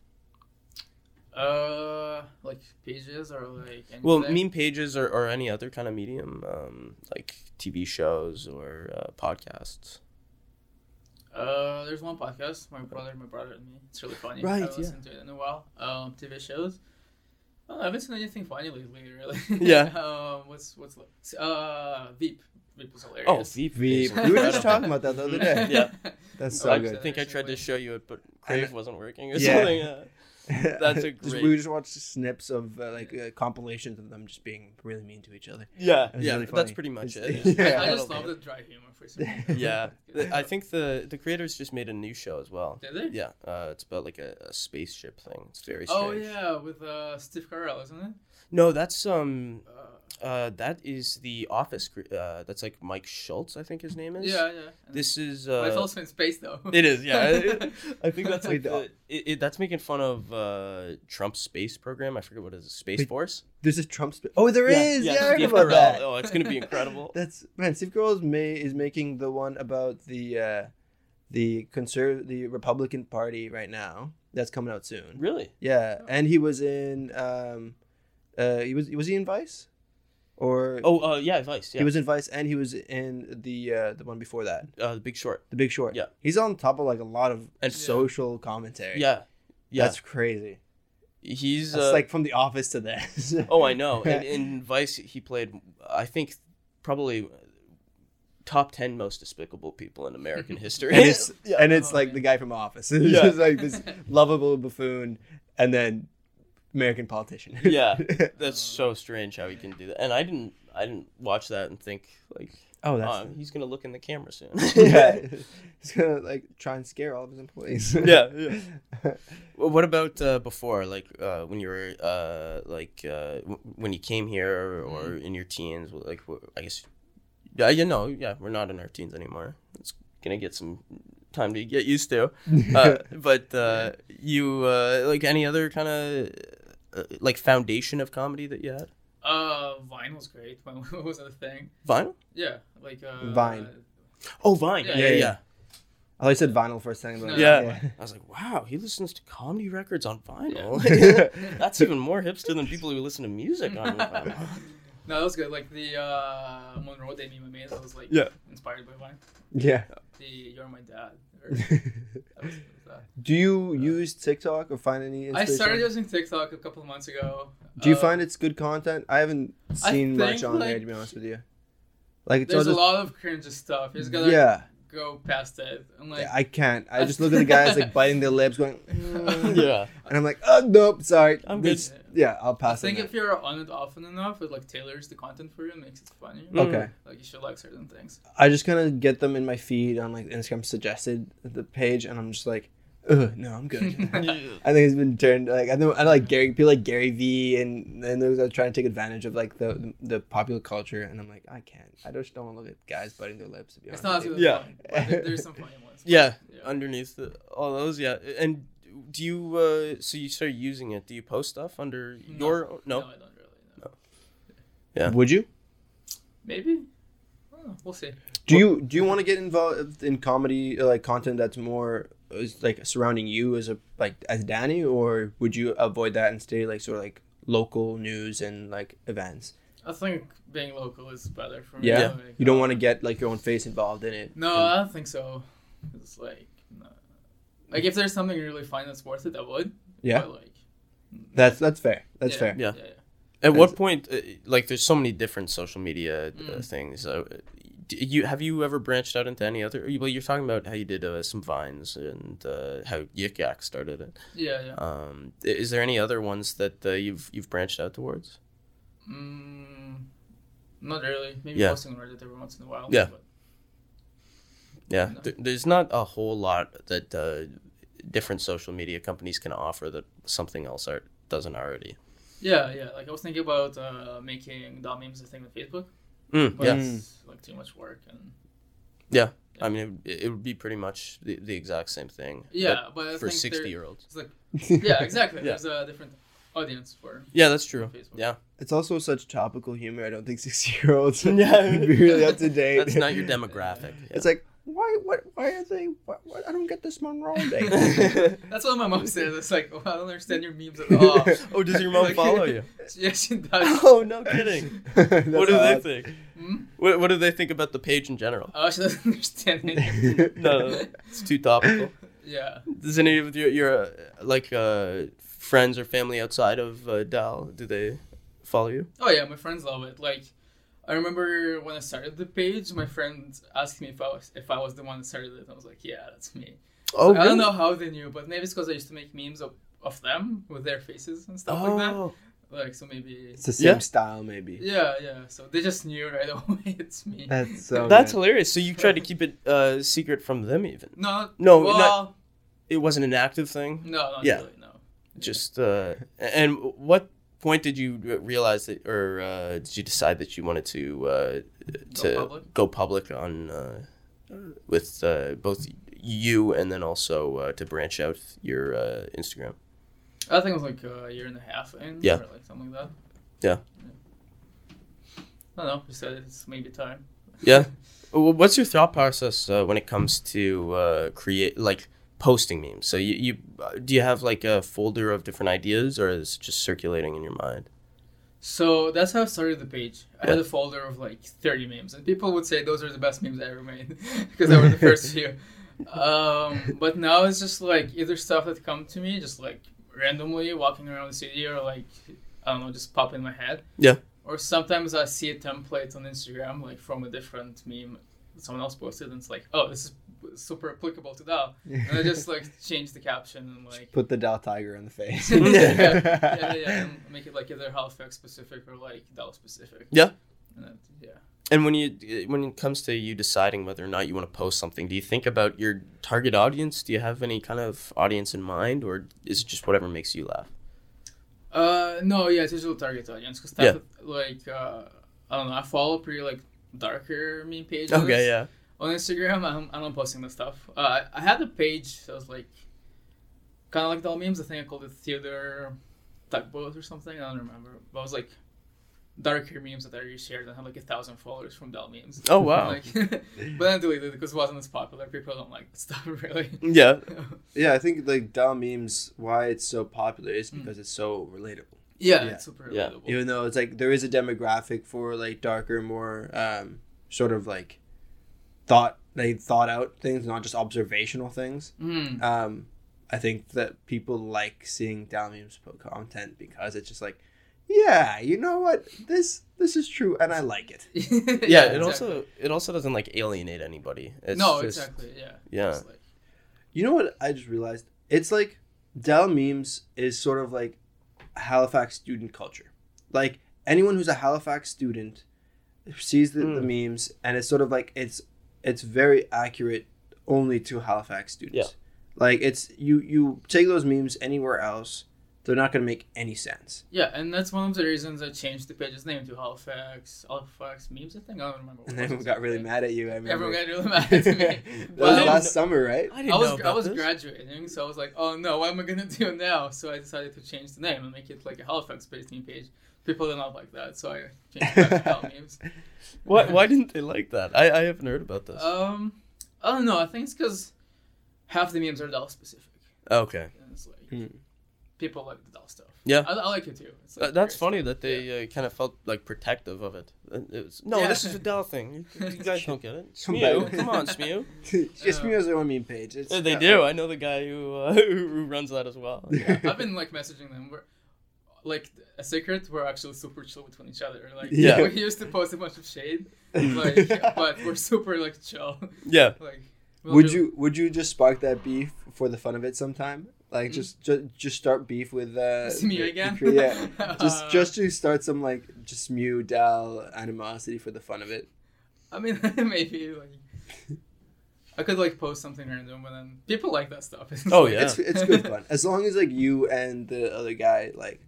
Uh, like pages or like. Well, meme pages or, or any other kind of medium, um, like TV shows or uh, podcasts. Uh, there's one podcast, my brother, my brother and me. It's really funny. Right, I yeah. haven't listened to it in a while. Um, TV shows. Oh, I haven't seen anything funny lately, really. Yeah. <laughs> um, what's what's li- uh Veep. Veep was hilarious. Oh, Veep. Veep. We were just talking about that the other day. Yeah. <laughs> That's so I good. I think I tried to show you it, but And- Crave wasn't working or Yeah. something. Yeah. <laughs> <laughs> That's a great- we just watched snips of uh, like uh, compilations of them just being really mean to each other. Yeah, yeah, really that's pretty much it. <laughs> Yeah. I, I I just love the dry humor for some reason. <laughs> Yeah, I think the the creators just made a new show as well. Did they? Yeah, uh, it's about like a, a spaceship thing. It's very strange. Oh yeah, with uh Steve Carell, isn't it? No, that's um Uh, uh that is the Office. cre- Uh, that's like Mike Schultz, I think his name is. yeah, yeah. And- This is. but it's Uh, also in space though. it is, yeah. <laughs> <laughs> I think that's like the- the, it, it, that's making fun of uh, Trump's space program. I forget what it is. Space Wait, Force. This is Trump's. Oh, there is. Yeah, I heard Steve about Carell. that. Oh, it's gonna be incredible. <laughs> That's man. Steve Carell is, may, is making the one about the uh, the conserv the Republican Party right now. That's coming out soon. really? Yeah, and he was in. Um, uh, he was was he in Vice, or Oh, uh, yeah, Vice. Yeah, he was in Vice, and he was in the uh, the one before that, uh, The Big Short. The Big Short. Yeah. he's on top of like a lot of And- social commentary. Yeah, yeah. that's crazy. He's That's uh, like from The Office to this. <laughs> Oh, I know. <laughs> And in Vice, he played, I think, probably top ten most despicable people in American <laughs> history. and it's and it's Oh, like man. the guy from Office. It's Yeah. just like this lovable buffoon, and then American politician. <laughs> yeah, that's <laughs> so strange how he can do that. And I didn't, I didn't watch that and think like, oh, oh, that's he's gonna look in the camera soon. <laughs> yeah. He's gonna like try and scare all of his employees. yeah, yeah. Well, what about uh, before, like uh, when you were uh, like uh, w- when you came here or in your teens? Like wh- I guess, yeah, you know, yeah, we're not in our teens anymore. It's gonna get some time to get used to. Uh, but uh, you uh, like any other kind of uh, like foundation of comedy that you had? Uh, Vine was great when <laughs> was a thing. Vinyl? Yeah, like uh, Vine. Oh, Vine. Yeah, Yeah, yeah, yeah. yeah. I thought you said vinyl for a second. But No. Yeah. I was like, wow, he listens to comedy records on vinyl. Yeah. <laughs> <laughs> That's even more hipster than people who listen to music on vinyl. No, that was good. Like the uh, Munro Day meme I made, that was like Yeah. inspired by Vine. yeah. The "You're my dad." Or, that was, that was Do you use TikTok or find any? I started using TikTok a couple of months ago. Do you Uh, find it's good content? I haven't I seen much think, on there to be honest with you. Like it's There's just a lot of cringe stuff. You just gotta yeah. go past it. And like, I can't. I just look at the <laughs> guys like biting their lips, going, <laughs> "Mm," yeah. and I'm like, oh nope, sorry. I'm good. This- Yeah, I'll pass. I think if you're on it often enough, it like tailors the content for you and makes it funny. that. okay. Like you should like certain things. I just kind of get them in my feed on like Instagram suggested the page, and I'm just like, Ugh, no, I'm good. <laughs> <laughs> I think it's been turned like I know I know like Gary people like Gary V and and those are trying to take advantage of like the the popular culture, and I'm like I can't. I just don't want to look at guys biting their lips. To be It's honest not as with good you. as Yeah. Vine, there- there's some <laughs> funny ones. Yeah, Yeah. underneath the, all those, yeah. And do you, uh, so you start using it, do you post stuff under No. your, No, no? I don't really. No. Yeah. Would you? Maybe. Oh, we'll see. Do you do you want to get involved in comedy uh, like content that's more is like surrounding you as a like as Dani, or would you avoid that and stay like sort of like local news and like events? I think being local is better for me. Yeah, Like, you don't um, want to get like your own face involved in it. No, And- I don't think so. It's like, no. like if there's something you really fun that's worth it, I would. yeah, But like, that's that's fair. That's yeah, fair. Yeah. Yeah. yeah. At As- what point, uh, like, there's so many different social media uh, Mm. things. Uh, d- you have you ever branched out into any other? Well, you're talking about how you did uh, some vines and uh, how Yik Yak started it. Yeah, yeah. Um, is there any other ones that uh, you've you've branched out towards? Mm, not really. Maybe Yeah. posting on Reddit every once in a while. Yeah. but- Yeah, No. there's not a whole lot that uh, different social media companies can offer that something else art doesn't already. Yeah, yeah. Like I was thinking about uh, making Dal memes a thing on Facebook, Mm, but yeah, it's like too much work and yeah, I mean, it, it would be pretty much the, the exact same thing. yeah. But, but for sixty year olds. Like yeah, exactly. <laughs> Yeah. There's a different audience for Yeah, that's true. Facebook. Yeah, It's also such topical humor. I don't think sixty-year-olds <laughs> Yeah. <laughs> would be really up to date. that's not your demographic. It's like why? What? Why are they? What, what, I don't get this Munro <laughs> Day. That's what my mom says. <laughs> It's like, oh, I don't understand your memes at <laughs> all. oh, does your mom Like- follow you? yeah, she does. Oh, no kidding. What do they think? Hmm? What, what do they think about the page in general? Oh, she doesn't understand it. No, no, it's too topical. Yeah. Does any of your your uh, like uh, friends or family outside of uh, Dal do they follow you? Oh yeah, my friends love it. Like, I remember when I started the page, my friend asked me if I was if I was the one that started it. I was like, yeah, that's me. Oh, I don't know how they knew, but maybe it's because I used to make memes of, of them with their faces and stuff like that. Oh, Like, so maybe. It's the same Yeah. style, maybe. Yeah, yeah. So they just knew right <laughs> away it's me. That's so. <laughs> that's good. hilarious. So you tried to keep it uh, secret from them, even. No, No, well, not- It wasn't an active thing. no, not Yeah. really, no. Just uh, and what point did you realize that, or uh, did you decide that you wanted to uh, to public? go public on uh, with uh, both you and then also uh, to branch out your uh, Instagram? I think it was like a year and a half in, Yeah. or like something like that. Yeah. I don't know. Just said it's maybe time. Yeah. <laughs> What's your thought process uh, when it comes to uh, create like posting memes? So you, you uh, do you have like a folder of different ideas, or is it just circulating in your mind? So that's how I started the page. I had a folder of like 30 memes, and people would say those are the best memes I ever made <laughs> because they were the first few. Um, but now it's just like either stuff that come to me just like randomly walking around the city, or like I don't know, just pop in my head. Yeah. Or sometimes I see a template on Instagram like from a different meme someone else posted, and it's like, oh, this is super applicable to that. <laughs> And I just like change the caption and like Put the Dal Tiger in the face. <laughs> <laughs> yeah, yeah, yeah, and make it like either Halifax specific or like Dallas specific. Yeah. And then, yeah. And when you when it comes to you deciding whether or not you want to post something, do you think about your target audience? Do you have any kind of audience in mind, or is it just whatever makes you laugh? Uh, no, yeah, it's usually target audience because Yeah. like uh, I don't know, I follow pretty like darker meme pages. Okay, yeah. On Instagram, I'm I'm not posting the stuff. Uh, I- I had a page that was like kind of like Dal memes. I think I called it Theodore Tugboat or something. I don't remember. But it was like darker memes that I reshared and had like a thousand followers from Dal memes. Oh wow. <laughs> Like, <laughs> but then deleted it because it wasn't as popular. People don't like <laughs> stuff really. yeah. yeah, I think like Dal memes, why it's so popular is Mm. because it's so relatable. Yeah, Yeah. it's super Yeah. relatable. Even though it's like there is a demographic for like darker, more um, sort of like thought they thought out things, not just observational things. Mm. Um, I think that people like seeing Dal memes content because it's just like, yeah, you know what, this this is true, and I like it. <laughs> Yeah, it exactly. also it also doesn't like alienate anybody. It's no, just, exactly. Yeah. Yeah. It's like- You know what I just realized? It's like Dal memes is sort of like Halifax student culture. Like anyone who's a Halifax student sees the, the hmm. memes and it's sort of like it's it's very accurate only to Halifax students. Yeah. Like it's you you take those memes anywhere else, they're not gonna make any sense. Yeah, and that's one of the reasons I changed the page's name to Halifax, Halifax memes. I think I don't remember. what And it everyone got really mad at you. I remember. Everyone got really <laughs> mad at me. that Well, was last didn't summer, right? I didn't I know was about I was this. graduating, so I was like, oh no, what am I gonna do <laughs> now? So I decided to change the name and make it like a Halifax-based meme page. People did not like that, so I changed it back to Hal <laughs> memes. Why why didn't they like that? I, I haven't heard about this. Um, I don't know. I think it's because half the memes are Dal specific. okay. And it's like Hmm. People like the Dal stuff. Yeah. I, I like it too. It's, like, Uh, that's funny stuff. that they uh, kind of felt like protective of it. It was, no, Yeah. this is a Dal thing. You, you <laughs> guys don't get it. Come Smew, back. come on, Smew. Just <laughs> Uh, me as their own meme page. It's, Uh, they do. I know the guy who uh, <laughs> who runs that as well. Yeah, I've been like messaging them. We're like a secret. We're actually super chill between each other. Like Yeah. we used to post a bunch of shade, like, but we're super like chill. Yeah. Like, we'll Would do- you would you just spark that beef for the fun of it sometime? Like Mm. just just just start beef with uh <laughs> See me the- again? the- yeah. <laughs> Just Uh, just to start some like just Mew Dal animosity for the fun of it. I mean, <laughs> maybe like. I could like post something random, but then people like that stuff. It's Oh, like- yeah. It's it's good fun as long as like you and the other guy like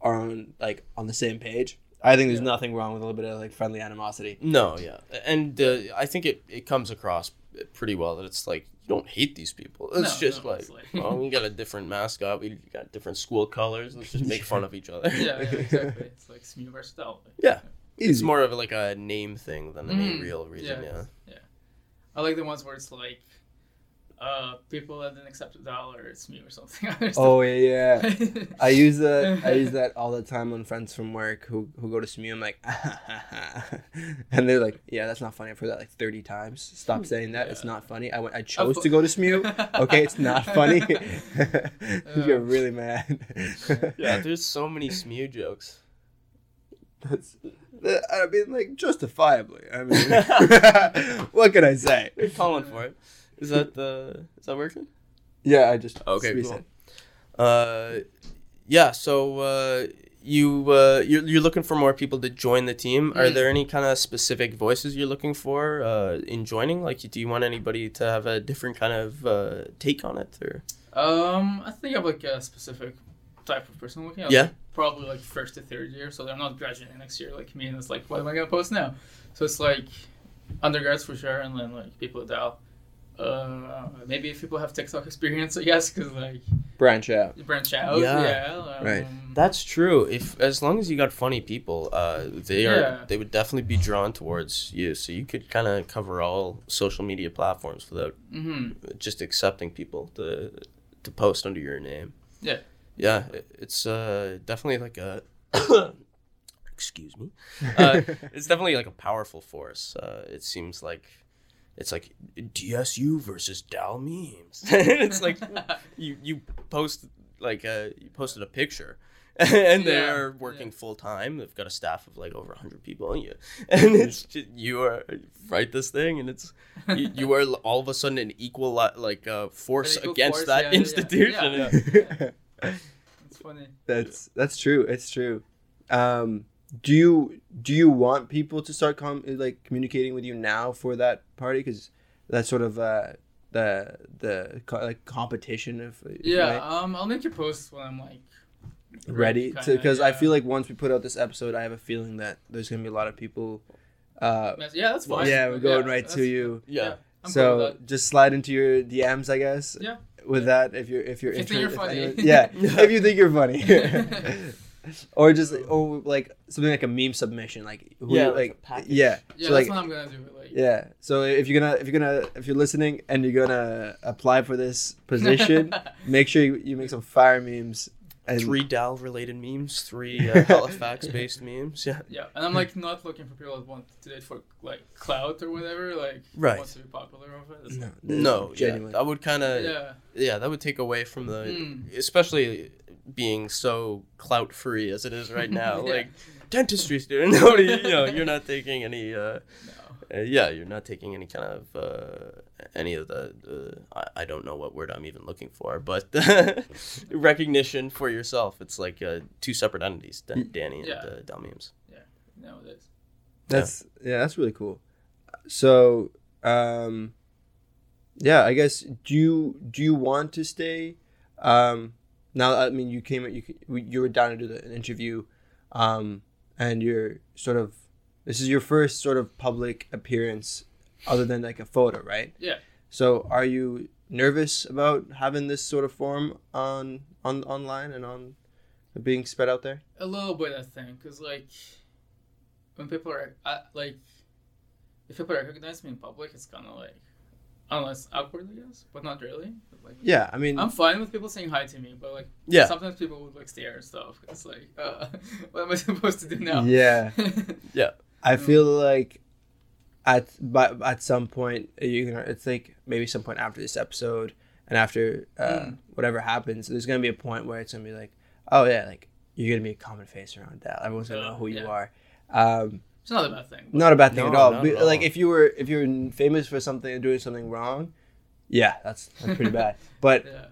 are on like on the same page. I think there's Yeah. nothing wrong with a little bit of like friendly animosity. No, yeah, and uh, I think it, it comes across pretty well that it's like you don't hate these people. It's No, just no, like, it's like- well, we got a different mascot, we got different school colors. Let's just make fun of each other. yeah, yeah, exactly. <laughs> It's like Smew versus Dal. Yeah. It's more of like a name thing than any Mm, real reason. Yeah. yeah. I like the ones where it's like, uh, people that didn't accept a dollar, it's me or something. <laughs> Oh yeah, yeah. <laughs> I use that. I use that all the time on friends from work who who go to SMU. I'm like, <laughs> and they're like, "Yeah, that's not funny." I've heard that like 30 times. Stop saying that. It's not funny. I went. I chose to go to SMU. Okay, it's not funny. you get really mad. Yeah, there's so many SMU jokes. That's, I mean, like justifiably. I mean, what can I say? You're calling for it. Is that the is that working? Yeah, I just Okay, cool. said- Uh, yeah. So uh, you uh, you're you're looking for more people to join the team. Are Mm. there any kind of specific voices you're looking for uh, in joining? Like, do you want anybody to have a different kind of uh, take on it, or Um, I think I'm like a specific type of person looking at. Yeah. like, probably like first to third year, so they're not graduating next year like me, and it's like, what am I gonna post now? So it's like undergrads for sure, and then like people at Dal. Uh, maybe if people have TikTok experience, I guess, because like branch out. branch out. Yeah. Yeah. um, Right. That's true. If as long as you got funny people, uh, they are Yeah. they would definitely be drawn towards you. So you could kind of cover all social media platforms without hmm just accepting people to to post under your name. Yeah. Yeah, it- it's uh definitely like a <coughs> excuse me. <laughs> Uh, it's definitely like a powerful force. Uh, it seems like it's like DSU versus Dal memes. <laughs> it's like you you post like uh you posted a picture <laughs> and they're Yeah, working yeah. full time they've got a staff of like over 100 people and you <laughs> and it's just, you are write this thing and it's you, you are all of a sudden an equal like uh force equal against force, that yeah, yeah, yeah. institution Yeah. it's funny. that's that's true. It's true. Um, do you do you want people to start com- like communicating with you now for that party? Because that's sort of uh, the the co- like competition of Yeah. right? Um, I'll make your post when I'm like ready to kinda, because I feel like once we put out this episode, I have a feeling that there's gonna be a lot of people. Uh, Yeah, that's fine. yeah, we're going right to you. yeah I'm so just slide into your DMs, I guess. Yeah. With that, if you're if you're If you think you're if funny. anyone- yeah, <laughs> if you think you're funny. <laughs> or just or like something like a meme submission, like who Yeah, you- like like, a package. yeah, Yeah, so that's like what I'm gonna do. Like, yeah. So if you're gonna if you're gonna if you're listening and you're gonna apply for this position, <laughs> make sure you, you make some fire memes. And three Dal related memes three uh, <laughs> Halifax based memes yeah Yeah, and I'm like not looking for people that want to do it for like clout or whatever. Like, Right. want to be popular of it. It's no, like- no genuine. yeah, that would kind of yeah, yeah that would take away from the Mm. especially being so clout free as it is right <laughs> now Yeah. like dentistry student <laughs> nobody you know you're not taking any uh, no. uh yeah you're not taking any kind of uh any of the, the I, I don't know what word i'm even looking for but <laughs> recognition for yourself it's like uh, two separate entities Dan- Dani and Yeah. uh, Dal memes No, it is. That's yeah, that's really cool. So, um, yeah, I guess do you do you want to stay? Um, now, I mean, you came you you were down to do the, an interview, um, and you're sort of this is your first sort of public appearance, other than like a photo, right? Yeah. So, are you nervous about having this sort of form on on online and on being spread out there? A little bit, I think, because like when people are uh, like, if people recognize me in public, it's kind of like, I don't know, it's awkward, I guess, but not really. Like, Yeah, I mean, I'm fine with people saying hi to me, but like, Yeah. sometimes people would like stare and stuff. It's like, uh, <laughs> what am I <laughs> supposed to do now? yeah. <laughs> Yeah. I Mm. feel like at but at some point you're gonna it's like maybe some point after this episode and after uh, Mm. whatever happens, there's gonna be a point where it's gonna be like, oh yeah, like you're gonna be a common face around that. Everyone's gonna know Uh, who you are. Um, it's not a bad thing. not a bad thing at all. But, at all. Like if you were if you're famous for something and doing something wrong, yeah, that's that's pretty <laughs> bad. But yeah.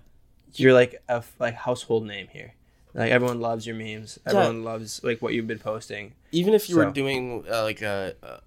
you're like a like household name here. Like everyone loves your memes. Everyone loves like what you've been posting. even if you So. were doing uh, like a uh,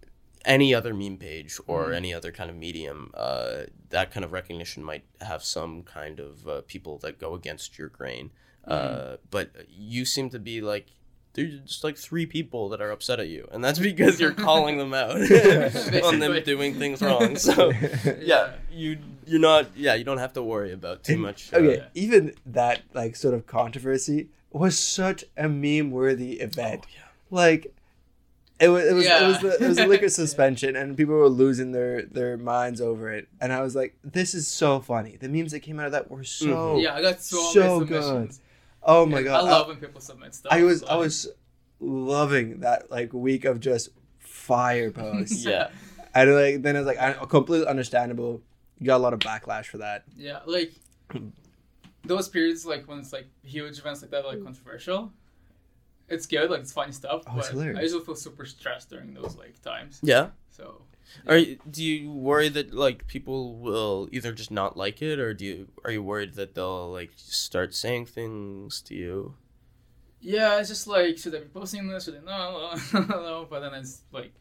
any other meme page or Mhm. any other kind of medium, uh, that kind of recognition might have some kind of uh, people that go against your grain. Uh, but you seem to be like there's just like three people that are upset at you, and that's because you're calling them out <laughs> on them doing things wrong. So <laughs> yeah, you you're not yeah you don't have to worry about too And- much. uh, okay, even that like sort of controversy was such a meme worthy event. oh, yeah. Like it was it was it was Yeah. the, it was a liquor <laughs> suspension and people were losing their their minds over it. And I was like, this is so funny. The memes that came out of that were so Mhm. yeah, I got so, So many submissions. Oh my god. I love when people submit stuff. I was I was loving that like week of just fire <laughs> posts. Yeah. and like then it's like I, completely understandable. You got a lot of backlash for that. Yeah, like those periods, like when it's like huge events like that, like controversial. It's good, like it's funny stuff. Oh, it's but hilarious. I usually feel super stressed during those like times. Yeah. So Are you, do you worry that like people will either just not like it, or do you are you worried that they'll like start saying things to you? yeah, it's just like should I be posting this? Should <laughs> I no? no, no. But then it's like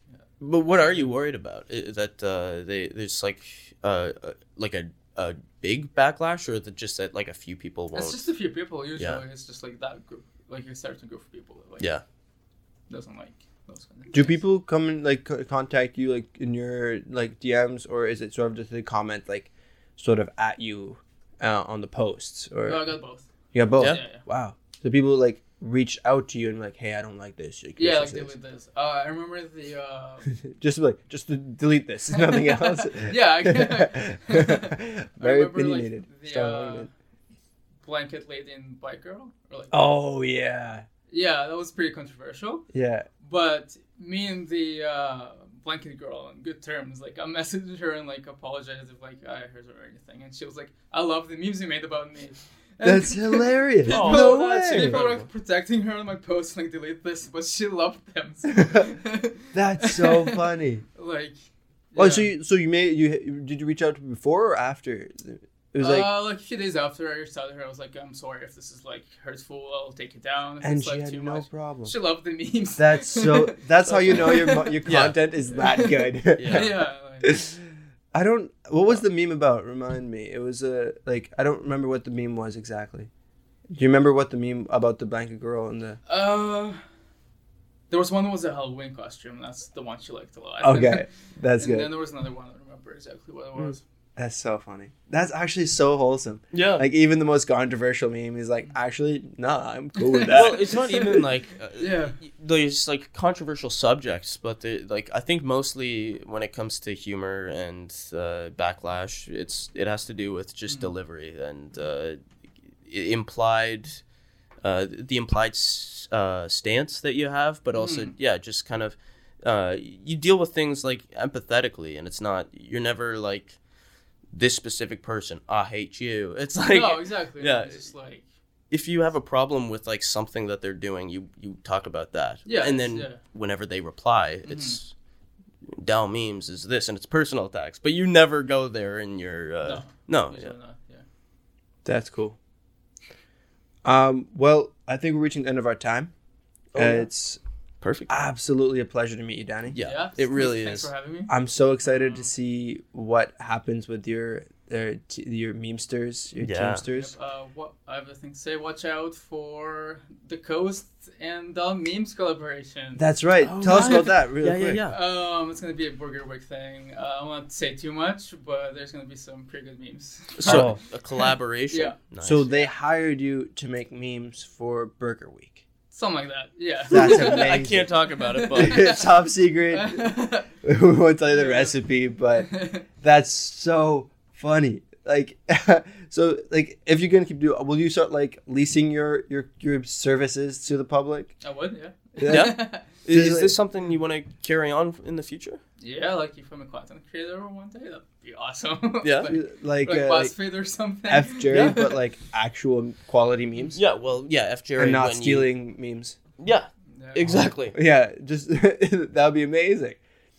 But what are you worried about? I- that uh, they there's like uh uh, like a a big backlash, or that just that like a few people won't? it's just a few people. Usually, Yeah. it's just like that group, like a certain group of people that like Yeah. doesn't like those kind of. Do things. people come and like co- contact you like in your like DMs or is it sort of just they comment like sort of at you uh, on the posts or No, I got both. you got both? Yeah. Yeah, yeah. Wow. So people like reach out to you and like, hey, I don't like this. Like, Yeah, like delete this. Uh, I remember the. Uh, <laughs> just like just to delete this, <laughs> nothing <laughs> else. Yeah, I- Very remember, like, opinionated. the, uh, argument. Blanket lady in Bike Girl. Or like, Oh yeah, Yeah, that was pretty controversial. yeah. But me and the uh, blanket girl on good terms. Like I messaged her and like apologized if like I hurt her or anything, and she was like, "I love the memes you made about me." <laughs> And That's hilarious. people, <laughs> no that's way. people were like protecting her on my posts, like delete this, but she loved them. <laughs> That's so funny. like. Oh, so you, so you made you did you reach out to before or after? It was like, uh, like a few days after I reached out to her, I was like, "I'm sorry if this is like hurtful. I'll take it down. If and it's she like had too no much." problem. She loved the memes. That's so. <laughs> That's how you know your mo- your <laughs> Yeah. content is that <laughs> good. Yeah. yeah. like- I don't. What was the meme about? Remind me. It was a uh, like I don't remember what the meme was exactly. Do you remember what the meme about the blanket girl and the? Uh, there was one that was a Halloween costume. That's the one she liked a lot. Okay, that's and then there was another one. I don't remember exactly what it was. That's so funny. That's actually so wholesome. Yeah. Like even the most controversial meme is like, actually, nah, I'm cool with that. well, it's not even <laughs> like uh, Yeah. there's like controversial subjects, but they, like I think mostly when it comes to humor and uh, backlash, it's it has to do with just Mhm. delivery and uh, implied uh, the implied s- uh, stance that you have, but also Mhm. yeah, just kind of uh, you deal with things like empathetically, and it's not you're never like this specific person. I hate you. <laughs> It's like no, exactly. yeah. It's just like if you have a problem with like something that they're doing, you you talk about that. Yeah, And then yeah. Mm-hmm. whenever they reply, it's Dal memes is this and it's personal attacks. But you never go there in your uh, no. usually yeah. not. Yeah. That's cool. Um. Well, I think we're reaching the end of our time. Oh, Uh, yeah. It's Perfect. absolutely a pleasure to meet you, Dani. Yeah, it really Thanks is. Thanks for having me. I'm so excited to see what happens with your uh, t- your memesters, your Yeah. teamsters. Uh, what I have a thing to say. Watch out for the Coast and the memes collaboration. That's right. Oh, Tell us about that real Yeah, yeah, quick. yeah. Um, it's gonna be a Burger Week thing. Uh, I won't say too much, but there's gonna be some pretty good memes. So a collaboration. Yeah. Nice. So they hired you to make memes for Burger Week. Something like that. Yeah. That's <laughs> I can't talk about it, <laughs> but Top secret. <laughs> we won't tell you the recipe, but that's so funny. Like, so like, if you're gonna keep doing, will you start like leasing your your your services to the public? I would, yeah. Yeah. is, is like- this something you want to carry on in the future? Yeah, like if I'm a content creator one day, that'd be awesome. <laughs> Yeah. like, Like, like uh, like BuzzFeed or something. F Jerry, Yeah. but like actual quality memes Yeah. Well, yeah. F Jerry and not when you- stealing memes. Yeah. Yeah. Exactly. <laughs> Yeah, just <laughs> that would be amazing.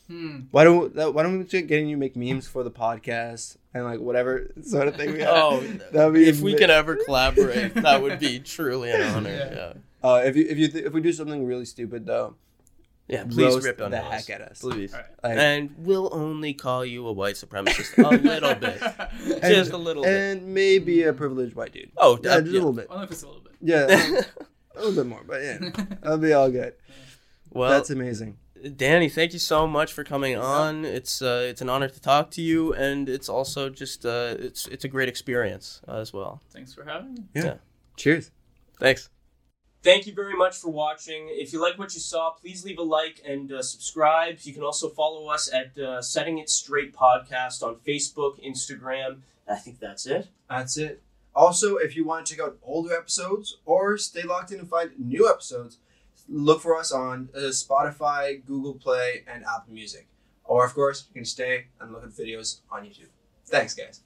Hmm. Why don't that- Why don't we get getting you make memes for the podcast and like whatever sort of thing we have? Oh, That'd be if we could ever collaborate, that would be truly an honor. Yeah. Yeah. Uh, if you if you th- if we do something really stupid though, Yeah, please roast rip on the those. heck at us. Please. All right. Like, And we'll only call you a white supremacist a <laughs> little bit. And- Just a little bit. and maybe a privileged white dude. Oh, Yeah, uh, just yeah. a little bit. Only if it's a little bit. Yeah, a little <laughs> bit more, but yeah, <laughs> that'll be all good. well, That's amazing. Dani, thank you so much for coming on. It's uh, it's an honor to talk to you, and it's also just uh, it's it's a great experience uh, as well. Thanks for having me. Yeah. Cheers. Thanks. Thank you very much for watching. If you like what you saw, please leave a like and uh, subscribe. You can also follow us at uh, Setting It Straight Podcast on Facebook, Instagram. I think that's it. That's it. Also, if you want to check out older episodes or stay locked in and find new episodes, look for us on uh, Spotify, Google Play, and Apple Music. Or, of course, you can stay and look at videos on YouTube. Thanks, guys.